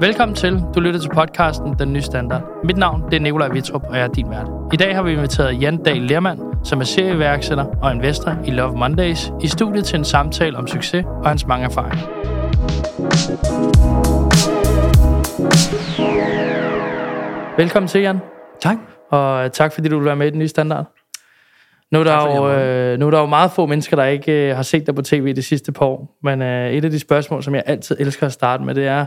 Velkommen til. Du lytter til podcasten Den Nye Standard. Mit navn det er Nikolaj Vitrup, og jeg er din vært. I dag har vi inviteret Jan Dahl Lermand, som er serieværksætter og investor i Love Mondays, i studiet til en samtale om succes og hans mange erfaringer. Velkommen til, Jan. Tak. Og tak, fordi du vil være med i Den Nye Standard. Nu er, der Tak, jo, øh, nu er der jo meget få mennesker, der ikke øh, har set dig på tv de sidste par år. Men øh, et af de spørgsmål, som jeg altid elsker at starte med, det er,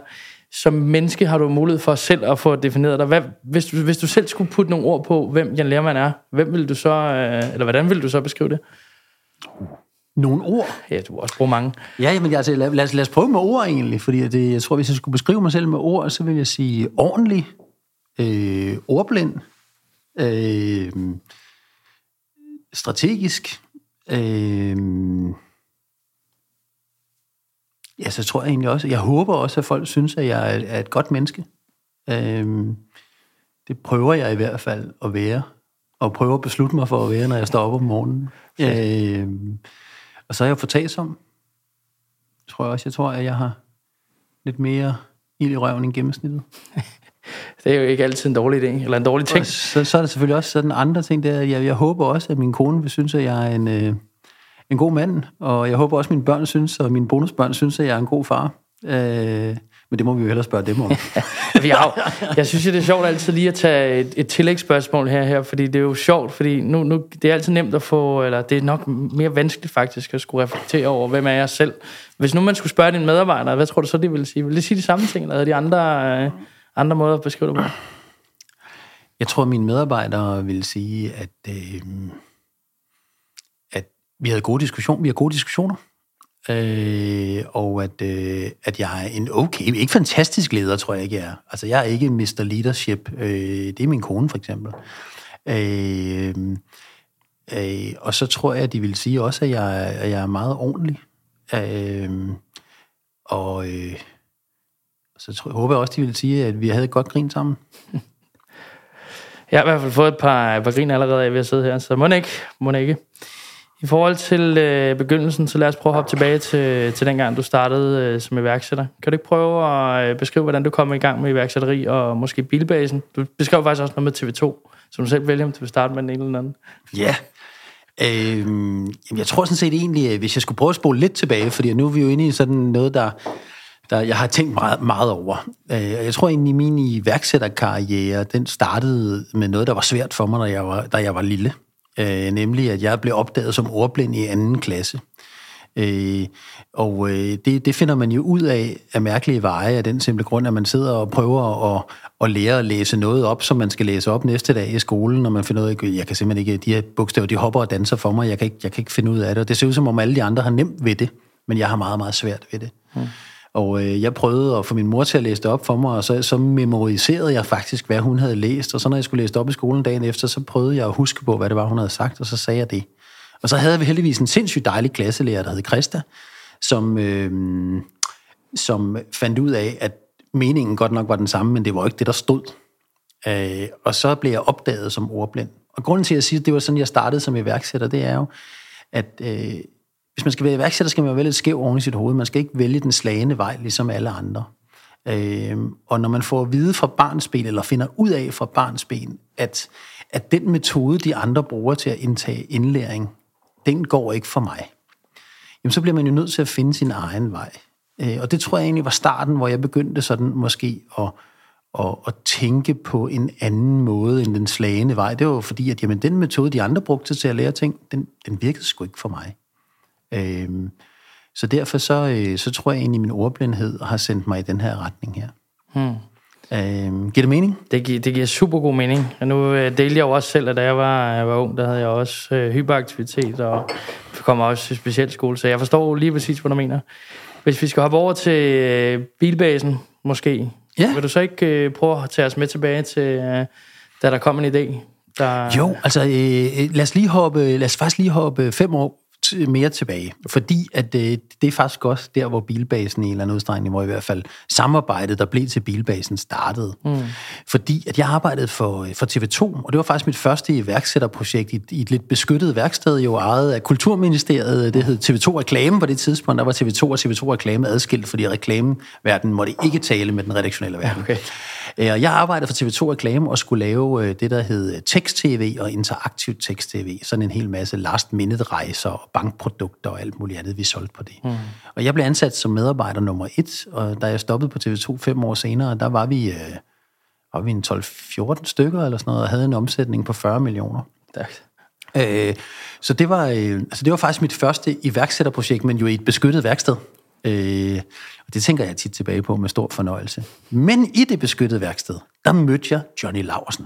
som menneske har du mulighed for selv at få defineret dig. Hvad, hvis, du, hvis du selv skulle putte nogle ord på, hvem Jan Lerman er, hvem vil du så, øh, eller hvordan vil du så beskrive det? Nogle ord. Ja, du også brugt mange. Ja, men altså, lad, lad, os, lad os prøve med ord egentlig, fordi det, jeg tror, hvis jeg skulle beskrive mig selv med ord, så vil jeg sige ordentlig, øh, ordblind, øh, strategisk, øh, ja, så tror jeg egentlig også, jeg håber også, at folk synes, at jeg er, et godt menneske. Øh, det prøver jeg i hvert fald at være, og prøver at beslutte mig for at være, når jeg står op om morgenen. Øh, og så er jeg fortagsom. Tror jeg også. Jeg tror, at jeg har lidt mere ild i røven end gennemsnittet. Det er jo ikke altid en dårlig idé, eller en dårlig ting. Og så, så er der selvfølgelig også sådan andre ting der. Jeg, jeg håber også, at min kone vil synes, at jeg er en, øh, en god mand. Og jeg håber også, at mine børn synes, og mine bonusbørn synes, at jeg er en god far. Øh, men det må vi jo hellere spørge dem om. Vi har, jeg synes det er sjovt altid lige at tage et, et tillægsspørgsmål her, her, fordi det er jo sjovt, fordi nu, nu, det er altid nemt at få, eller det er nok mere vanskeligt faktisk at skulle reflektere over, hvem er jeg selv. Hvis nu man skulle spørge dine medarbejdere, hvad tror du så, de ville sige? Vil de sige de samme ting, eller er de andre, øh, andre måder at beskrive det på? Jeg tror, mine medarbejdere vil sige, at, øh, at vi havde gode diskussioner. Vi har gode diskussioner. Øh, og at, øh, at jeg er en okay, ikke fantastisk leder, tror jeg ikke, jeg er. Altså, jeg er ikke Mr. Leadership. Øh, det er min kone, for eksempel. Øh, øh, og så tror jeg, at de vil sige også, at jeg, at jeg er meget ordentlig. Øh, og øh, så tror, håber jeg også, de vil sige, at vi havde et godt grin sammen. Jeg har i hvert fald fået et par, par grin allerede af ved at sidde her, så må ikke, må ikke. I forhold til øh, begyndelsen, så lad os prøve at hoppe tilbage til, til dengang, du startede øh, som iværksætter. Kan du ikke prøve at øh, beskrive, hvordan du kom i gang med iværksætteri og måske bilbasen? Du beskrev faktisk også noget med TV2, som du selv vælger, om du vil starte med den ene eller den anden. Ja. Øhm, jeg tror sådan set egentlig, hvis jeg skulle prøve at spole lidt tilbage, fordi nu er vi jo inde i sådan noget, der, der jeg har tænkt meget, meget over. Øh, og jeg tror egentlig, min iværksætterkarriere, den startede med noget, der var svært for mig, da jeg var, da jeg var lille. Øh, nemlig, at jeg blev opdaget som ordblind i anden klasse. Øh, og øh, det, det finder man jo ud af af mærkelige veje, af den simple grund, at man sidder og prøver at, at lære at læse noget op, som man skal læse op næste dag i skolen, og man finder ud af, at jeg kan simpelthen ikke, de her bogstaver, de hopper og danser for mig, jeg kan ikke, jeg kan ikke finde ud af det. Og det ser ud som om alle de andre har nemt ved det, men jeg har meget, meget svært ved det. Mm. Og øh, jeg prøvede at få min mor til at læse det op for mig, og så, så memoriserede jeg faktisk, hvad hun havde læst. Og så når jeg skulle læse det op i skolen dagen efter, så prøvede jeg at huske på, hvad det var, hun havde sagt, og så sagde jeg det. Og så havde vi heldigvis en sindssygt dejlig klasselærer, der hed Christa, som, øh, som fandt ud af, at meningen godt nok var den samme, men det var ikke det, der stod. Øh, og så blev jeg opdaget som ordblind. Og grunden til, at jeg siger, at det var sådan, jeg startede som iværksætter, det er jo, at øh, hvis man skal være iværksætter, skal man vælge et skæv oven i sit hoved. Man skal ikke vælge den slagende vej, ligesom alle andre. Øh, og når man får at vide fra barnsben, eller finder ud af fra barnsben, at, at den metode, de andre bruger til at indtage indlæring, den går ikke for mig, jamen så bliver man jo nødt til at finde sin egen vej. Øh, og det tror jeg egentlig var starten, hvor jeg begyndte sådan måske at, at, at tænke på en anden måde end den slagende vej. Det var jo fordi, at jamen, den metode, de andre brugte til at lære ting, den, den virkede sgu ikke for mig. Øhm, så derfor så, øh, så tror jeg egentlig, min ordblindhed har sendt mig i den her retning her. Hmm. Øhm, giver det mening? Det, gi- det giver super god mening. Og nu øh, delte jeg jo også selv, at da jeg var, jeg var ung, der havde jeg også øh, hyperaktivitet, og kom også i specialskole, så jeg forstår lige præcis, hvad du mener. Hvis vi skal hoppe over til øh, bilbasen, måske, Ja. vil du så ikke øh, prøve at tage os med tilbage til, øh, da der kom en idé? Der, Jo, altså øh, lad os lige hoppe, lad os faktisk lige hoppe fem år mere tilbage, fordi at øh, det er faktisk også der, hvor Bilbasen i en eller anden udstrækning, hvor i hvert fald samarbejdet, der blev til Bilbasen, startede. Mm. Fordi at jeg arbejdede for, for TV2, og det var faktisk mit første iværksætterprojekt i, i et lidt beskyttet værksted, jo ejet af Kulturministeriet. Det hed TV2 Reklame på det tidspunkt. Der var TV2 og TV2 Reklame adskilt, fordi reklameverdenen måtte ikke tale med den redaktionelle verden. Okay. Øh, jeg arbejdede for TV2 Reklame og skulle lave øh, det, der hed tekst-tv og interaktiv tekst-tv. Sådan en hel masse last minute rejser og bankprodukter og alt muligt andet, vi solgte på det. Mm. Og jeg blev ansat som medarbejder nummer et, og da jeg stoppede på TV2 fem år senere, der var vi, øh, var vi en 12-14 stykker eller sådan noget, og havde en omsætning på 40 millioner. Øh, så det var, øh, altså det var faktisk mit første iværksætterprojekt, men jo i et beskyttet værksted. Øh, og det tænker jeg tit tilbage på med stor fornøjelse. Men i det beskyttede værksted, der mødte jeg Johnny Laversen,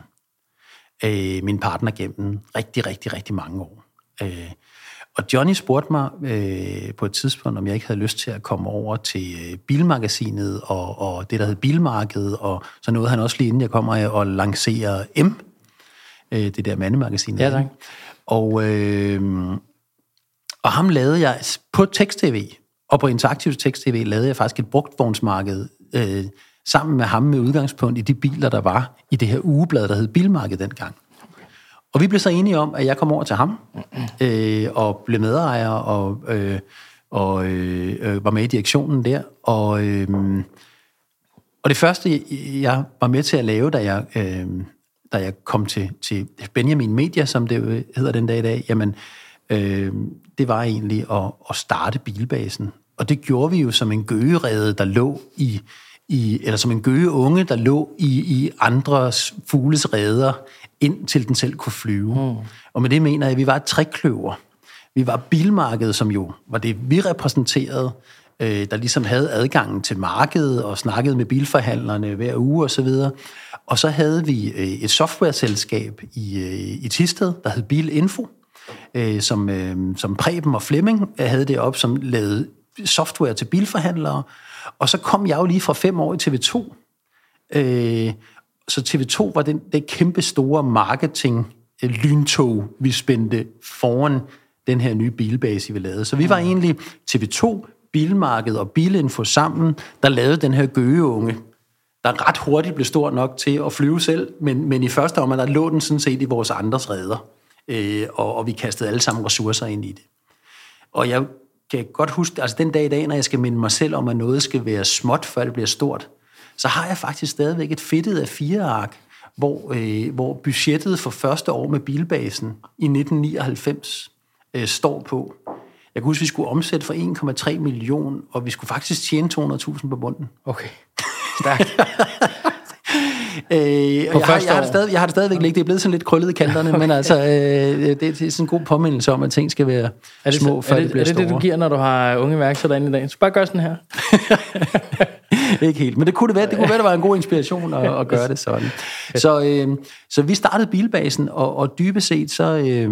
øh, min partner gennem rigtig, rigtig, rigtig mange år. Øh, og Johnny spurgte mig øh, på et tidspunkt, om jeg ikke havde lyst til at komme over til øh, Bilmagasinet og, og det, der hed Bilmarkedet, og så nåede han også lige inden jeg kommer og lancerer M, øh, det der mandemagasin. Ja, tak. Og, øh, og ham lavede jeg på tekst-tv, og på Interaktiv Tekst-TV lavede jeg faktisk et brugtvognsmarked øh, sammen med ham med udgangspunkt i de biler, der var i det her ugeblad, der hed Bilmarked dengang. Og vi blev så enige om, at jeg kom over til ham øh, og blev medejer og, øh, og øh, øh, var med i direktionen der. Og, øh, og det første, jeg var med til at lave, da jeg, øh, da jeg kom til, til Benjamin Media, som det hedder den dag i dag, jamen, øh, det var egentlig at, at starte bilbasen. Og det gjorde vi jo som en gøgerede, der lå i, i eller som en gøgeunge, der lå i, i andres fugles redder, indtil den selv kunne flyve. Mm. Og med det mener jeg, at vi var et trækløver. Vi var bilmarkedet, som jo var det, vi repræsenterede, øh, der ligesom havde adgangen til markedet og snakkede med bilforhandlerne hver uge osv. Og, så og så havde vi øh, et softwareselskab i, øh, i Tisted, der hed Bilinfo, øh, som, øh, som Preben og Flemming havde det op, som lavede software til bilforhandlere. Og så kom jeg jo lige fra fem år i TV2. Øh, så TV2 var den, det kæmpe store marketing lyntog, vi spændte foran den her nye bilbase, vi lavede. Så vi var egentlig TV2, Bilmarked og Bilinfo sammen, der lavede den her gøgeunge, der ret hurtigt blev stor nok til at flyve selv, men, men i første omgang, der lå den sådan set i vores andres redder øh, og, og vi kastede alle sammen ressourcer ind i det. Og jeg kan godt huske, altså den dag i dag, når jeg skal minde mig selv om, at noget skal være småt, før det bliver stort, så har jeg faktisk stadigvæk et fedtet af fire ark, hvor, øh, hvor budgettet for første år med bilbasen i 1999 øh, står på. Jeg kan huske, at vi skulle omsætte for 1,3 millioner, og vi skulle faktisk tjene 200.000 på bunden. Okay. Stærkt. Øh, jeg, har, jeg, har det stadig, jeg har det stadigvæk ikke. Det er blevet sådan lidt krøllet i kanterne, okay. men altså, øh, det, det er sådan en god påmindelse om, at ting skal være er det, små, før er det, det bliver Er det store. det, du giver, når du har unge værksætter inde i dag? Så bare gør sådan her. ikke helt, men det kunne det være, det kunne være, det var en god inspiration at, at gøre det sådan. Så, øh, så vi startede Bilbasen, og, og dybest set, så, øh,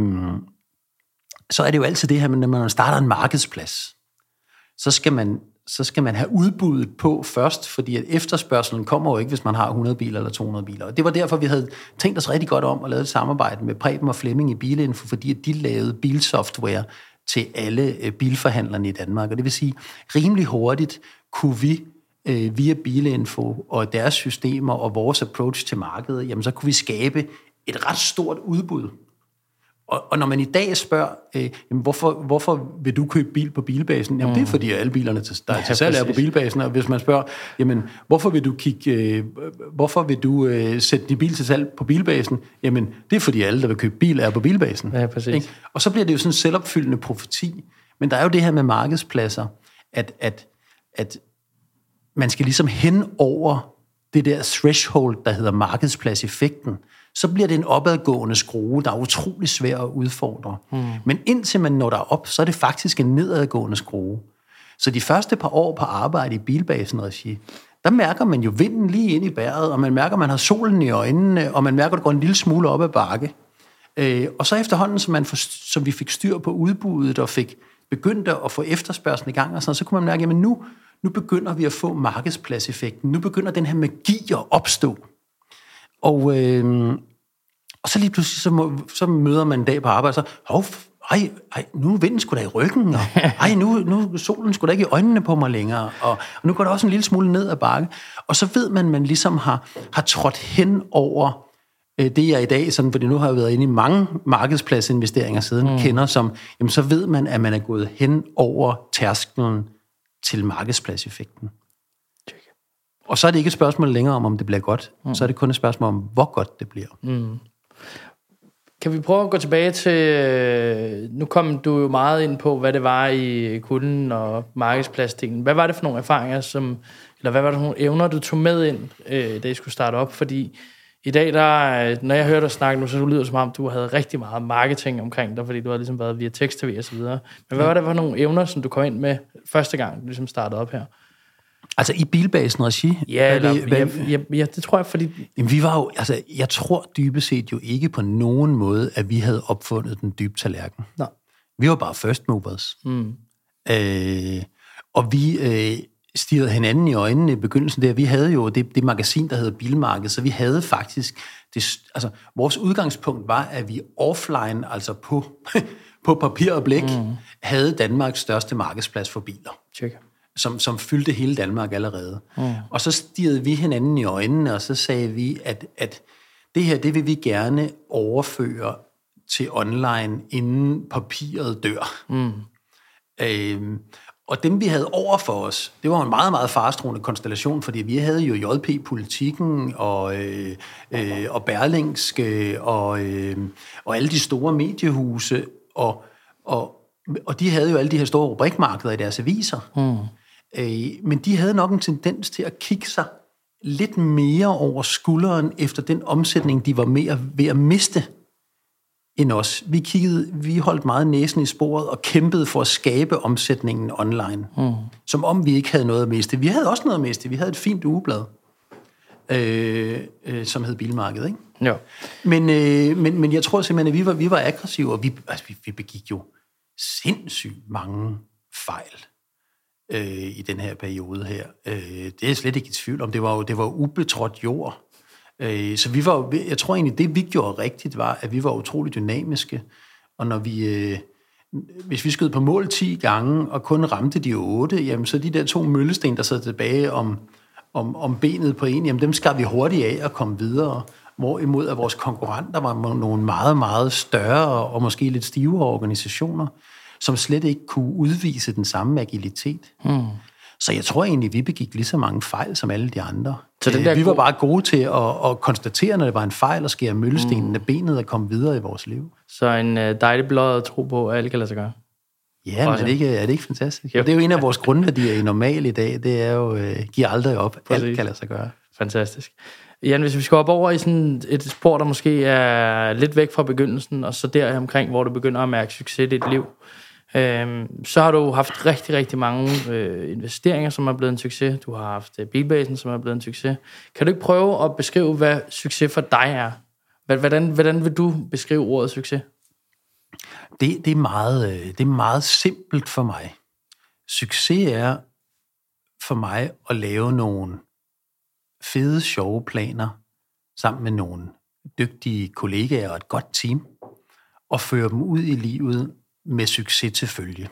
så er det jo altid det her, når man starter en markedsplads, så skal man så skal man have udbuddet på først, fordi at efterspørgselen kommer jo ikke, hvis man har 100 biler eller 200 biler. Og det var derfor, vi havde tænkt os rigtig godt om at lave et samarbejde med Preben og Flemming i Bilinfo, fordi at de lavede bilsoftware til alle øh, bilforhandlerne i Danmark. Og det vil sige, rimelig hurtigt kunne vi øh, via Bilinfo og deres systemer og vores approach til markedet, jamen så kunne vi skabe et ret stort udbud og, og når man i dag spørger, øh, jamen hvorfor, hvorfor vil du købe bil på bilbasen? Jamen mm. det er fordi alle bilerne, til, der er til salg er på bilbasen. Og hvis man spørger, jamen hvorfor vil du kigge, øh, hvorfor vil du øh, sætte din bil til salg på bilbasen? Jamen det er fordi alle, der vil købe bil, er på bilbasen. Ja, præcis. Ikke? Og så bliver det jo sådan en selvopfyldende profeti. Men der er jo det her med markedspladser, at, at, at man skal ligesom hen over det der threshold, der hedder markedspladseffekten så bliver det en opadgående skrue, der er utrolig svær at udfordre. Mm. Men indtil man når derop, så er det faktisk en nedadgående skrue. Så de første par år på arbejde i bilbasen-regi, der mærker man jo vinden lige ind i bæret, og man mærker, at man har solen i øjnene, og man mærker, at det går en lille smule op ad bakke. Øh, og så efterhånden, som, man for, som vi fik styr på udbuddet og fik begyndt at få efterspørgselen i gang, og sådan, så kunne man mærke, at nu, nu begynder vi at få markedspladseffekten. Nu begynder den her magi at opstå. Og, øh, og så lige pludselig, så, må, så møder man en dag på arbejde, så, hov, ej, ej, nu er vinden sgu da i ryggen, og ej, nu, nu solen sgu da ikke i øjnene på mig længere, og, og nu går der også en lille smule ned ad bakke. Og så ved man, at man ligesom har, har trådt hen over øh, det, jeg i dag, sådan, fordi nu har jeg været inde i mange markedspladsinvesteringer siden, mm. kender som, jamen så ved man, at man er gået hen over tærsklen til markedspladseffekten. Og så er det ikke et spørgsmål længere om, om det bliver godt. Mm. Så er det kun et spørgsmål om, hvor godt det bliver. Mm. Kan vi prøve at gå tilbage til... Nu kom du jo meget ind på, hvad det var i kunden og markedspladsdelen. Hvad var det for nogle erfaringer, som, eller hvad var det for nogle evner, du tog med ind, øh, da I skulle starte op? Fordi i dag, der, når jeg hører dig snakke nu, så lyder det som om, du havde rigtig meget marketing omkring dig, fordi du har ligesom været via tekst-tv og så videre. Men hvad var det for nogle evner, som du kom ind med første gang, du ligesom startede op her? Altså i bilbasen regi? Ja, er eller, det- hvad- ja, ja, ja, det tror jeg, fordi... Jamen, vi var jo, altså, jeg tror dybest set jo ikke på nogen måde, at vi havde opfundet den dybe tallerken. Nå. Vi var bare first movers. Mm. Øh, og vi øh, stirrede hinanden i øjnene i begyndelsen der. Vi havde jo det, det magasin, der hedder Bilmarked, så vi havde faktisk... Det, altså, vores udgangspunkt var, at vi offline, altså på, på papir og blæk, mm. havde Danmarks største markedsplads for biler Check. Som, som fyldte hele Danmark allerede. Mm. Og så stirrede vi hinanden i øjnene, og så sagde vi, at, at det her, det vil vi gerne overføre til online, inden papiret dør. Mm. Øhm, og dem, vi havde over for os, det var en meget, meget farestrående konstellation, fordi vi havde jo JP-politikken og, øh, øh, og Berlingske og, øh, og alle de store mediehuse, og, og, og de havde jo alle de her store rubrikmarkeder i deres aviser. Mm. Øh, men de havde nok en tendens til at kigge sig lidt mere over skulderen efter den omsætning, de var mere ved at miste end os. Vi kiggede, vi holdt meget næsen i sporet og kæmpede for at skabe omsætningen online. Mm. Som om vi ikke havde noget at miste. Vi havde også noget at miste. Vi havde et fint ugeblad, øh, øh, som hed Bilmarkedet, ikke? Jo. Men, øh, men, men jeg tror simpelthen, at vi var, vi var aggressive, og vi, altså, vi, vi begik jo sindssygt mange fejl øh, i den her periode her. Øh, det er jeg slet ikke i tvivl om. Det var jo det var ubetrådt jord. Øh, så vi var jeg tror egentlig, det vi gjorde rigtigt var, at vi var utrolig dynamiske. Og når vi, øh, hvis vi skød på mål 10 gange, og kun ramte de 8, jamen så de der to møllesten, der sad tilbage om, om, om benet på en, jamen dem skar vi hurtigt af og kom videre. Hvorimod at vores konkurrenter var nogle meget, meget større og måske lidt stivere organisationer, som slet ikke kunne udvise den samme agilitet. Hmm. Så jeg tror egentlig, vi begik lige så mange fejl som alle de andre. Så den Øh, der vi var bare gode til at, at konstatere, når det var en fejl, og skære møllestenen af benet og komme videre i vores liv. Så en øh, dejlig blod at tro på, at alle kan lade sig gøre. Ja, men er det ikke, er det ikke fantastisk? Jo. Jo. Det er jo en af vores grundværdier i normal i dag, det er jo, øh, giv aldrig op, Præcis. alt kan lade sig gøre. Fantastisk. Jan, hvis vi skal op over i sådan et spor, der måske er lidt væk fra begyndelsen, og så der omkring, hvor du begynder at mærke succes i dit liv, øhm, så har du haft rigtig, rigtig mange øh, investeringer, som er blevet en succes. Du har haft øh, bilbasen, som er blevet en succes. Kan du ikke prøve at beskrive, hvad succes for dig er? Hvordan, hvordan vil du beskrive ordet succes? Det, det, er meget, øh, det er meget simpelt for mig. Succes er for mig at lave nogle fede, sjove planer sammen med nogle dygtige kollegaer og et godt team, og føre dem ud i livet med succes til følge.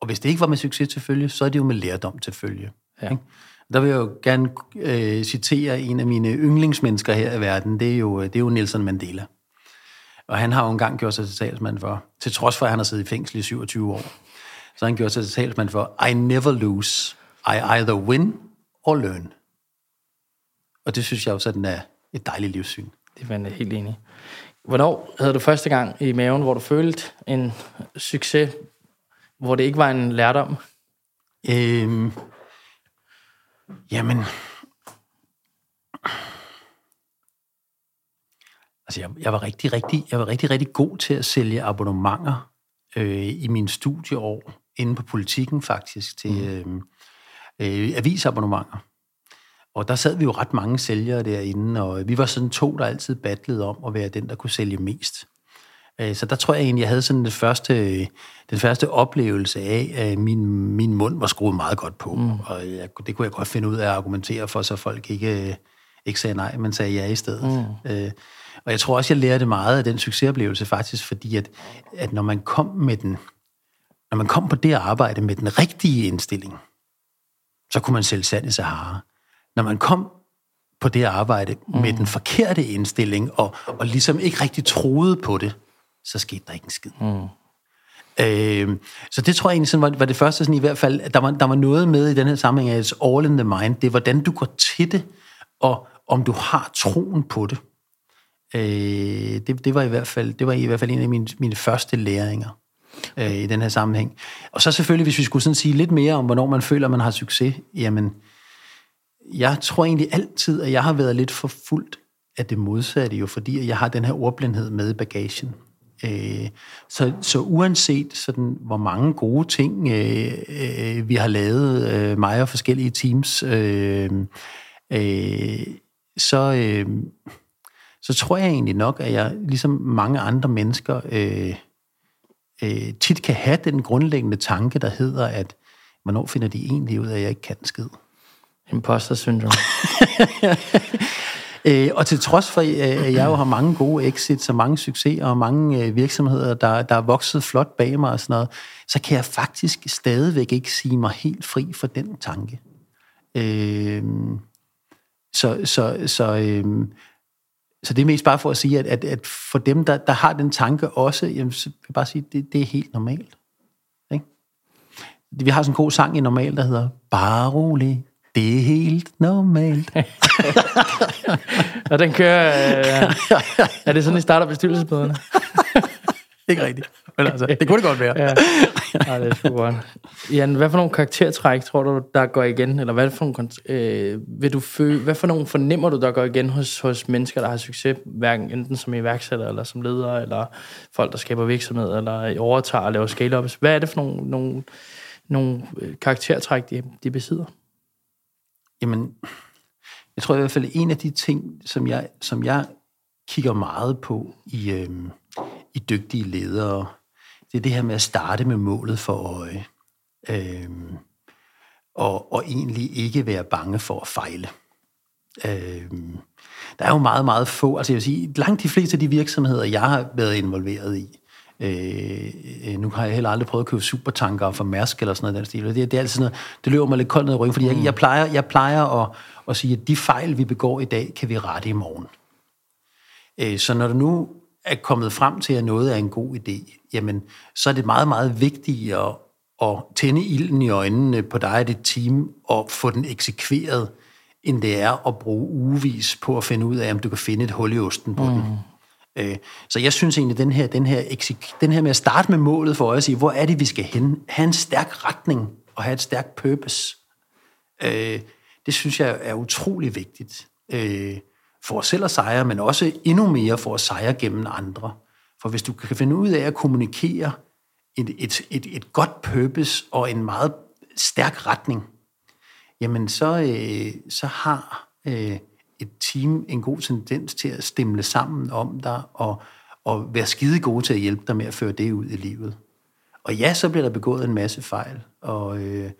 Og hvis det ikke var med succes til følge, så er det jo med lærdom til følge. Ja. Ikke? Der vil jeg jo gerne øh, citere en af mine yndlingsmennesker her i verden. Det er jo, det er jo Nelson Mandela. Og han har jo engang gjort sig til talsmand for, til trods for, at han har siddet i fængsel i 27 år, så han gjort sig til talsmand for, I never lose. I either win or learn. Og det synes jeg jo sådan er et dejligt livssyn. Det er jeg helt enig i. Hvornår havde du første gang i maven, hvor du følte en succes, hvor det ikke var en lærdom? Øhm, jamen... Altså, jeg, jeg, var rigtig, rigtig, jeg var rigtig, rigtig god til at sælge abonnementer øh, i mine studieår inde på politikken faktisk til øh, øh, avisabonnementer. Og der sad vi jo ret mange sælgere derinde, og vi var sådan to, der altid battlede om at være den, der kunne sælge mest. Øh, Så der tror jeg egentlig, jeg havde sådan den første, den første oplevelse af, at min, min mund var skruet meget godt på. Mm. Og jeg, det kunne jeg godt finde ud af at argumentere for, så folk ikke, ikke sagde nej, men sagde ja i stedet. Mm. Øh, Og jeg tror også, jeg lærte meget af den succesoplevelse faktisk, fordi at, at når man kom med den, når man kom på det arbejde med den rigtige indstilling, så kunne man sælge sand i Sahara. Når man kom på det arbejde mm. med den forkerte indstilling, og, og ligesom ikke rigtig troede på det, så skete der ikke en skid. Mm. Øh, så det tror jeg egentlig sådan var, var det første sådan i hvert fald, der var, der var noget med i den her sammenhæng af it's all in the mind. Det er, hvordan du går til det, og om du har troen på det. Øh, det, det var i hvert fald det var i hvert fald en af mine, mine første læringer øh, i den her sammenhæng. Og så selvfølgelig, hvis vi skulle sådan sige lidt mere om, hvornår man føler, man har succes, jamen, jeg tror egentlig altid, at jeg har været lidt forfulgt af det modsatte, jo, fordi jeg har den her ordblindhed med i bagagen. Øh, så, så uanset sådan, hvor mange gode ting øh, øh, vi har lavet, øh, mig og forskellige teams, øh, øh, så, øh, så tror jeg egentlig nok, at jeg ligesom mange andre mennesker øh, øh, tit kan have den grundlæggende tanke, der hedder, at hvornår finder de egentlig ud af, at jeg ikke kan skide? Imposter syndrome. Øh, og til trods for, øh, at jeg jo har mange gode exits og mange succeser og mange øh, virksomheder, der, der er vokset flot bag mig og sådan noget, så kan jeg faktisk stadigvæk ikke sige mig helt fri for den tanke. Øh, så, så, så, øh, så det er mest bare for at sige, at, at, at for dem, der, der har den tanke også, jamen, så vil jeg bare sige, at det, det er helt normalt. Ikke? Vi har sådan en god sang i normal, der hedder Bare rolig, det er helt normalt. og den kører... Øh, er det sådan, I starter bestyrelsesbøderne? ikke rigtigt. Men altså, det kunne det godt være. ja. ja, det er super godt. Jan, hvad for nogle karaktertræk tror du, der går igen? Eller hvad for nogle, øh, vil du føle, hvad for nogle fornemmer du, der går igen hos, hos mennesker, der har succes, hverken enten som iværksætter, eller som ledere, eller folk, der skaber virksomhed, eller overtager og laver scale-ups? Hvad er det for nogle, nogle, nogle øh, karaktertræk, de, de besidder? Jamen, jeg tror i hvert fald, en af de ting, som jeg, som jeg kigger meget på i, øh, i dygtige ledere, det er det her med at starte med målet for øje. Øh, og, og egentlig ikke være bange for at fejle. Øh, der er jo meget, meget få, altså jeg vil sige, langt de fleste af de virksomheder, jeg har været involveret i, Øh, nu har jeg heller aldrig prøvet at købe supertanker for Mærsk eller sådan noget den stil. Det, det er altid sådan noget, det løber mig lidt koldt ned i ryggen, fordi jeg, mm. jeg plejer, jeg plejer at, at sige, at de fejl, vi begår i dag, kan vi rette i morgen. Øh, så når du nu er kommet frem til, at noget er en god idé, jamen, så er det meget, meget vigtigt at, at tænde ilden i øjnene på dig og dit team, og få den eksekveret, end det er at bruge ugevis på at finde ud af, om du kan finde et hul i osten på mm. den. Øh, så jeg synes egentlig, den her, den, her, den her med at starte med målet for at sige, hvor er det, vi skal hen? Have en stærk retning og have et stærkt purpose. Øh, det synes jeg er utrolig vigtigt. Øh, for os selv at sejre, men også endnu mere for at sejre gennem andre. For hvis du kan finde ud af at kommunikere et, et, et, et godt purpose og en meget stærk retning, jamen så, øh, så har øh, et team en god tendens til at stemle sammen om dig, og, og være skide gode til at hjælpe dig med at føre det ud i livet. Og ja, så bliver der begået en masse fejl, og, øh,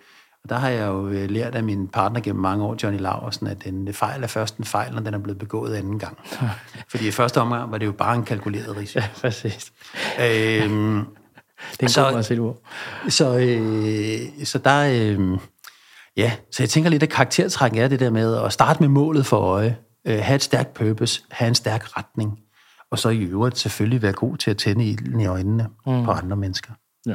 og der har jeg jo øh, lært af min partner gennem mange år, Johnny Laversen, at en fejl er først en fejl, når den er blevet begået anden gang. Fordi i første omgang var det jo bare en kalkuleret risiko. Ja, præcis. Øhm, det er en så, god så, øh, så der, øh, Ja, så jeg tænker lidt, at karaktertrækken er det der med at starte med målet for øje, øh, have et stærkt purpose, have en stærk retning, og så i øvrigt selvfølgelig være god til at tænde ilden i øjnene mm. på andre mennesker. Ja.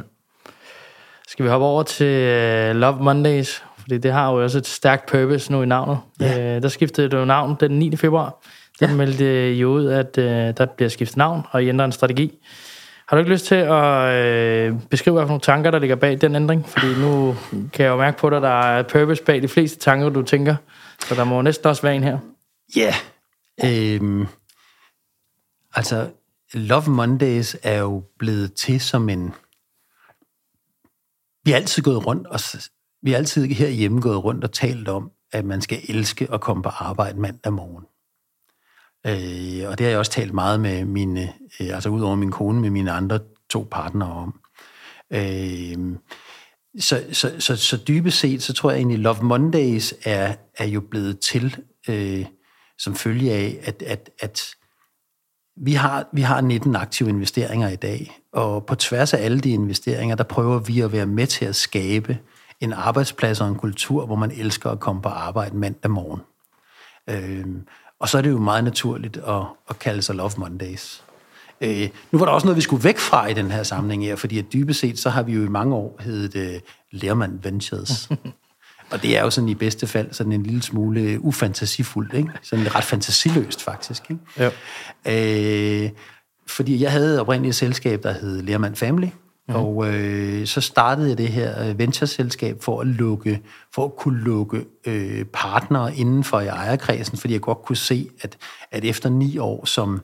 Skal vi hoppe over til uh, Love Mondays? Fordi det har jo også et stærkt purpose nu i navnet. Ja. Uh, der skiftede du navn den 9. februar. Der ja. meldte I ud, at uh, der bliver skiftet navn, og I ændrer en strategi. Har du ikke lyst til at øh, beskrive, hvilke nogle tanker, der ligger bag den ændring? Fordi nu kan jeg jo mærke på dig, at der er purpose bag de fleste tanker, du tænker. Så der må næsten også være en her. Ja. Yeah. Øhm, altså, Love Mondays er jo blevet til som en... Vi har altid gået rundt, og vi har altid herhjemme gået rundt og talt om, at man skal elske at komme på arbejde mandag morgen. Øh, og det har jeg også talt meget med mine, øh, altså ud over min kone, med mine andre to partnere om. Øh, så, så, så, så dybest set, så tror jeg egentlig, Love Mondays er, er jo blevet til øh, som følge af, at, at, at vi har, vi har 19 aktive investeringer i dag, og på tværs af alle de investeringer, der prøver vi at være med til at skabe en arbejdsplads og en kultur, hvor man elsker at komme på arbejde mandag morgen. Øh, og så er det jo meget naturligt at, at kalde sig Love Mondays. Øh, nu var der også noget, vi skulle væk fra i den her sammenhæng her, fordi at dybest set, så har vi jo i mange år heddet øh, Lerman Ventures. og det er jo sådan i bedste fald sådan en lille smule ufantasifuldt, ikke? Sådan ret fantasiløst faktisk, ikke? Ja. Øh, fordi jeg havde oprindeligt et selskab, der hed Lerman Family, mm. og øh, så startede jeg det her ventureselskab venture-selskab for at lukke, for at kunne lukke øh, partnere inden for i ejerkredsen, fordi jeg godt kunne se, at, at efter ni år som,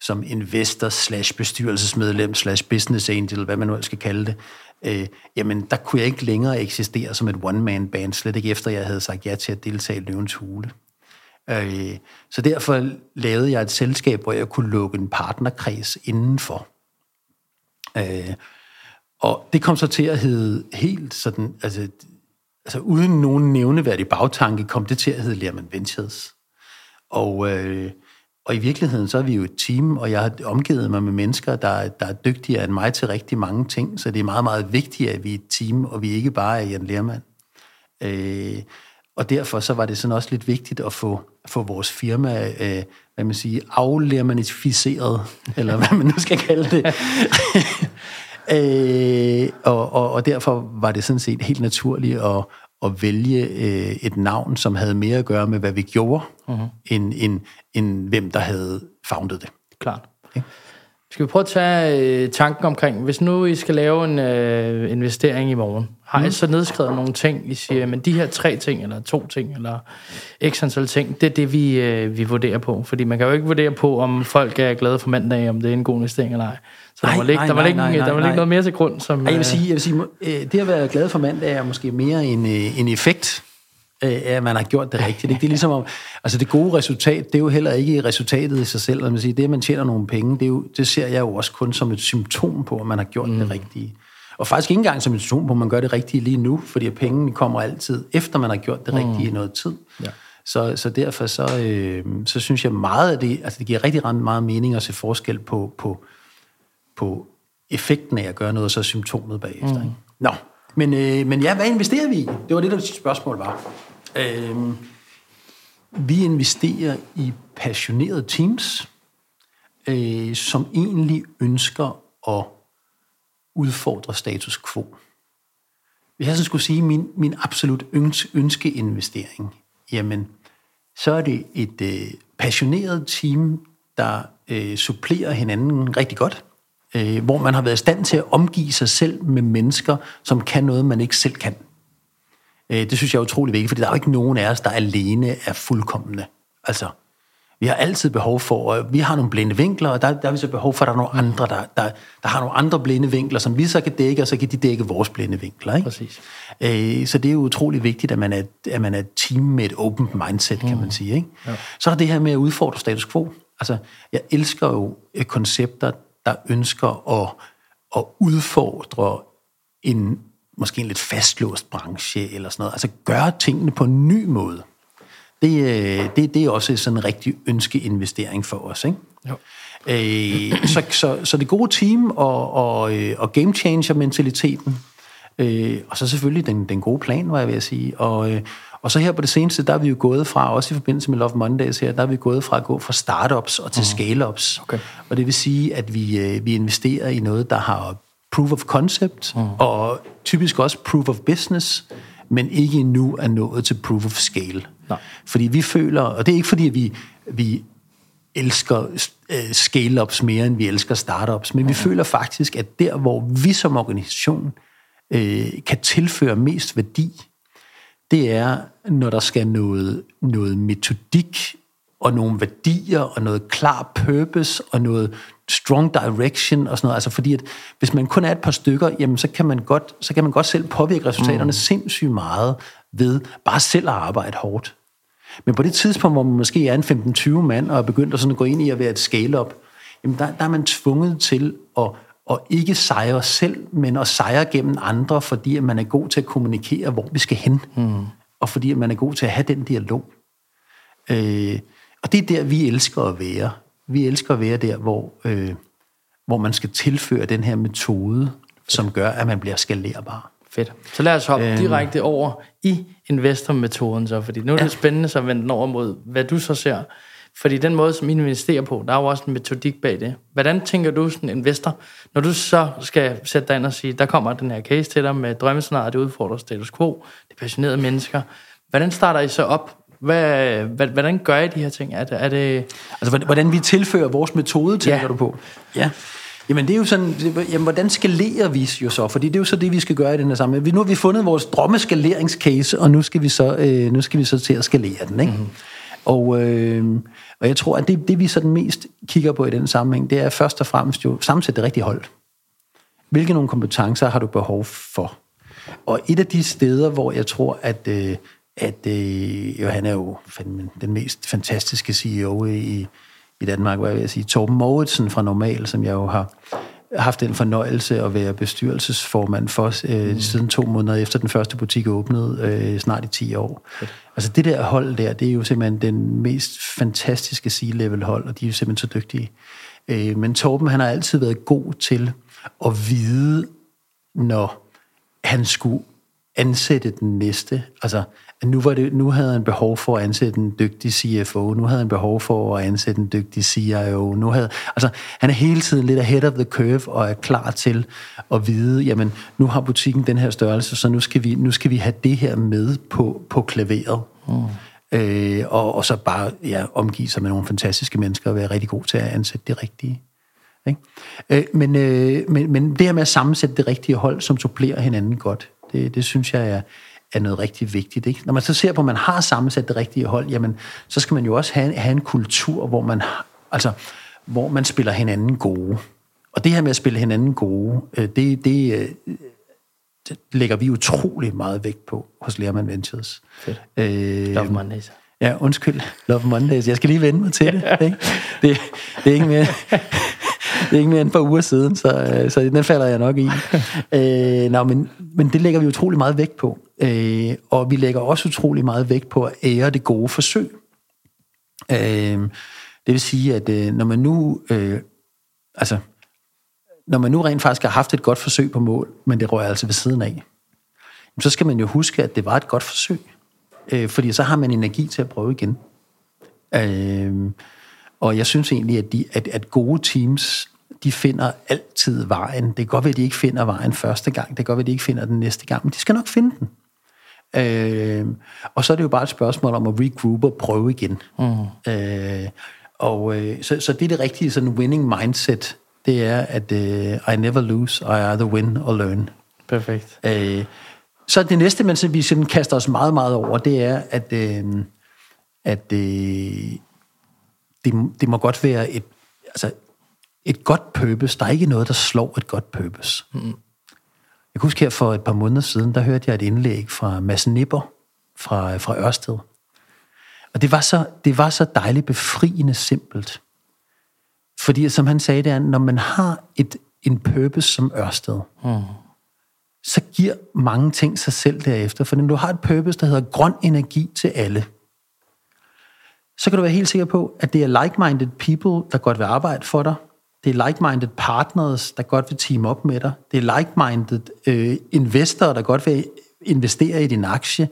som investor slash bestyrelsesmedlem slash business angel, hvad man nu skal kalde det, øh, jamen der kunne jeg ikke længere eksistere som et one-man-band, slet ikke efter jeg havde sagt ja til at deltage i Løvens Hule. Øh, så derfor lavede jeg et selskab, hvor jeg kunne lukke en partnerkreds indenfor. Øh, og det kom så til at hedde helt sådan, altså, altså uden nogen nævneværdig bagtanke, kom det til at hedde Lerman Ventures. Og, øh, og i virkeligheden, så er vi jo et team, og jeg har omgivet mig med mennesker, der, der er dygtigere end mig til rigtig mange ting, så det er meget, meget vigtigt, at vi er et team, og vi ikke bare er Jan Lerman. Øh, og derfor så var det sådan også lidt vigtigt at få, få vores firma, øh, hvad man siger, aflermanificeret, eller hvad man nu skal kalde det. øh, og, og, og derfor var det sådan set helt naturligt at, at vælge øh, et navn, som havde mere at gøre med, hvad vi gjorde, uh-huh. end, end, end hvem der havde foundet det. Klart. Okay. Skal vi prøve at tage øh, tanken omkring, hvis nu I skal lave en øh, investering i morgen, har mm. I så nedskrevet nogle ting, I siger, men de her tre ting, eller to ting, eller x antal ting, det er det, vi, øh, vi vurderer på. Fordi man kan jo ikke vurdere på, om folk er glade for mandag, om det er en god investering eller ej. Så nej, der var ikke, der var ikke, der var ikke noget mere til grund. Som, Ej, jeg vil sige, jeg vil sige øh, det at være glad for mandag er måske mere en, øh, en effekt, øh, at man har gjort det rigtigt. Det er ligesom om, altså det gode resultat, det er jo heller ikke resultatet i sig selv. Man siger, det, at man tjener nogle penge, det, er jo, det ser jeg jo også kun som et symptom på, at man har gjort mm. det rigtige. Og faktisk ikke engang som et symptom på, at man gør det rigtige lige nu, fordi pengene kommer altid, efter man har gjort det rigtige mm. i noget tid. Ja. Så, så derfor så, øh, så synes jeg meget af det, altså det giver rigtig meget mening at se forskel på, på, på effekten af at gøre noget, og så symptomet bagefter. Mm. Ikke? Nå, men, øh, men ja, hvad investerer vi i? Det var det, der spørgsmål var. Øh, vi investerer i passionerede teams, øh, som egentlig ønsker at udfordre status quo. Hvis jeg så skulle sige min, min absolut øns, ønskeinvestering, jamen, så er det et øh, passioneret team, der øh, supplerer hinanden rigtig godt, øh, hvor man har været i stand til at omgive sig selv med mennesker, som kan noget, man ikke selv kan. Øh, det synes jeg er utrolig vigtigt, fordi der er jo ikke nogen af os, der alene er fuldkommende. Altså, vi har altid behov for, vi har nogle blinde vinkler, og der, der har vi så behov for, at der er nogle andre, der, der, der har nogle andre blinde vinkler, som vi så kan dække, og så kan de dække vores blinde vinkler. Ikke? Præcis. Øh, så det er jo utrolig vigtigt, at man er, at man er et team med et open mindset, kan man mm. sige. Ikke? Ja. Så er det her med at udfordre status quo. Altså, jeg elsker jo koncepter, der ønsker at, at udfordre en måske en lidt fastlåst branche eller sådan noget. Altså gøre tingene på en ny måde. Det, øh, det, det er også sådan en rigtig ønskeinvestering for os. Ikke? Jo. Øh, så, så, så det gode team og, og, øh, og game changer mentaliteten, øh, og så selvfølgelig den, den gode plan, var jeg ved at sige. Og, øh, og så her på det seneste, der er vi jo gået fra, også i forbindelse med Love Mondays her, der er vi gået fra at gå fra startups og til uh-huh. scale-ups. Okay. Og det vil sige, at vi, øh, vi investerer i noget, der har proof of concept, uh-huh. og typisk også proof of business, men ikke endnu er nået til proof of scale. Nej. Fordi vi føler, og det er ikke fordi, vi, vi elsker uh, scale-ups mere, end vi elsker startups, men vi føler faktisk, at der, hvor vi som organisation uh, kan tilføre mest værdi, det er, når der skal noget, noget metodik og nogle værdier og noget klar purpose og noget strong direction og sådan noget. Altså fordi, at hvis man kun er et par stykker, jamen så kan man godt, så kan man godt selv påvirke resultaterne mm. sindssygt meget ved bare selv at arbejde hårdt. Men på det tidspunkt, hvor man måske er en 15-20 mand og er begyndt at, sådan at gå ind i at være et scale-up, jamen der, der er man tvunget til at og ikke sejre selv, men at sejre gennem andre, fordi at man er god til at kommunikere, hvor vi skal hen. Mm. Og fordi at man er god til at have den dialog. Øh, og det er der, vi elsker at være. Vi elsker at være der, hvor, øh, hvor man skal tilføre den her metode, som gør, at man bliver skalerbar. Fedt. Så lad os hoppe øhm. direkte over i investormetoden så, fordi nu er det ja. spændende så at vende den over mod, hvad du så ser. Fordi den måde, som I investerer på, der er jo også en metodik bag det. Hvordan tænker du som investor, når du så skal sætte dig ind og sige, der kommer den her case til dig med drømmescenariet, det udfordrer status quo, det er passionerede mennesker. Hvordan starter I så op? Hvad, hvordan gør I de her ting? Er det, er det... Altså, hvordan vi tilfører vores metode, tænker ja. du på? Ja. Jamen det er jo sådan, jamen, hvordan skalerer vi jo så? Fordi det er jo så det, vi skal gøre i den her sammenhæng. Nu har vi fundet vores drømmeskaleringscase, og nu skal vi så, øh, nu skal vi så til at skalere den. Ikke? Mm-hmm. Og, øh, og jeg tror, at det, det vi sådan mest kigger på i den sammenhæng, det er først og fremmest jo sammensætte det rigtige hold. Hvilke nogle kompetencer har du behov for? Og et af de steder, hvor jeg tror, at, øh, at øh, jo, han er jo den mest fantastiske CEO i, i Danmark, hvad vil jeg sige, Torben Mouritsen fra Normal, som jeg jo har haft den fornøjelse at være bestyrelsesformand for øh, mm. siden to måneder efter den første butik åbnede, øh, snart i 10 år. Okay. Altså det der hold der, det er jo simpelthen den mest fantastiske C-level hold, og de er jo simpelthen så dygtige. Øh, men Torben, han har altid været god til at vide, når han skulle ansætte den næste. Altså, nu, var det, nu havde han behov for at ansætte en dygtig CFO, nu havde han behov for at ansætte en dygtig CIO. Nu havde, altså, han er hele tiden lidt ahead of the curve og er klar til at vide, jamen, nu har butikken den her størrelse, så nu skal vi, nu skal vi have det her med på, på klaveret. Mm. Øh, og, og så bare ja, omgive sig med nogle fantastiske mennesker og være rigtig god til at ansætte det rigtige. Ikke? Øh, men, øh, men, men det her med at sammensætte det rigtige hold, som supplerer hinanden godt, det, det synes jeg er, er noget rigtig vigtigt. Ikke? Når man så ser på, at man har sammensat det rigtige hold, jamen, så skal man jo også have, have en kultur, hvor man, altså, hvor man spiller hinanden gode. Og det her med at spille hinanden gode, øh, det, det, øh, det lægger vi utrolig meget vægt på hos Lerman Ventures. Fedt. Øh, Love Mondays. Ja, undskyld. Love Mondays. Jeg skal lige vende mig til det. Ikke? Det, det er ikke mere det er ikke mere end et par uger siden, så, øh, så den falder jeg nok i. øh, nå, men, men det lægger vi utrolig meget vægt på. Øh, og vi lægger også utrolig meget vægt på at ære det gode forsøg. Øh, det vil sige, at øh, når man nu... Øh, altså, når man nu rent faktisk har haft et godt forsøg på mål, men det rører altså ved siden af, så skal man jo huske, at det var et godt forsøg. Øh, fordi så har man energi til at prøve igen. Øh, og jeg synes egentlig, at, de, at, at gode teams de finder altid vejen. Det kan godt være, at de ikke finder vejen første gang. Det kan godt være, at de ikke finder den næste gang, men de skal nok finde den. Øh, og så er det jo bare et spørgsmål om at regroup og prøve igen. Mm. Øh, og øh, så, så det er det rigtige sådan winning mindset. Det er, at øh, I never lose, I either win or learn. Perfekt. Øh, så det næste, man vi sådan kaster os meget, meget over, det er, at, øh, at øh, det, det må godt være et, altså et godt purpose, der er ikke noget, der slår et godt purpose. Mm. Jeg kan huske her for et par måneder siden, der hørte jeg et indlæg fra Mads Nipper fra, fra Ørsted. Og det var, så, det var så dejligt befriende simpelt. Fordi som han sagde, det er, når man har et, en purpose som Ørsted, mm. så giver mange ting sig selv derefter. For når du har et purpose, der hedder grøn energi til alle, så kan du være helt sikker på, at det er like-minded people, der godt vil arbejde for dig, det er like-minded partners, der godt vil team op med dig. Det er like-minded øh, investorer, der godt vil investere i din aktie.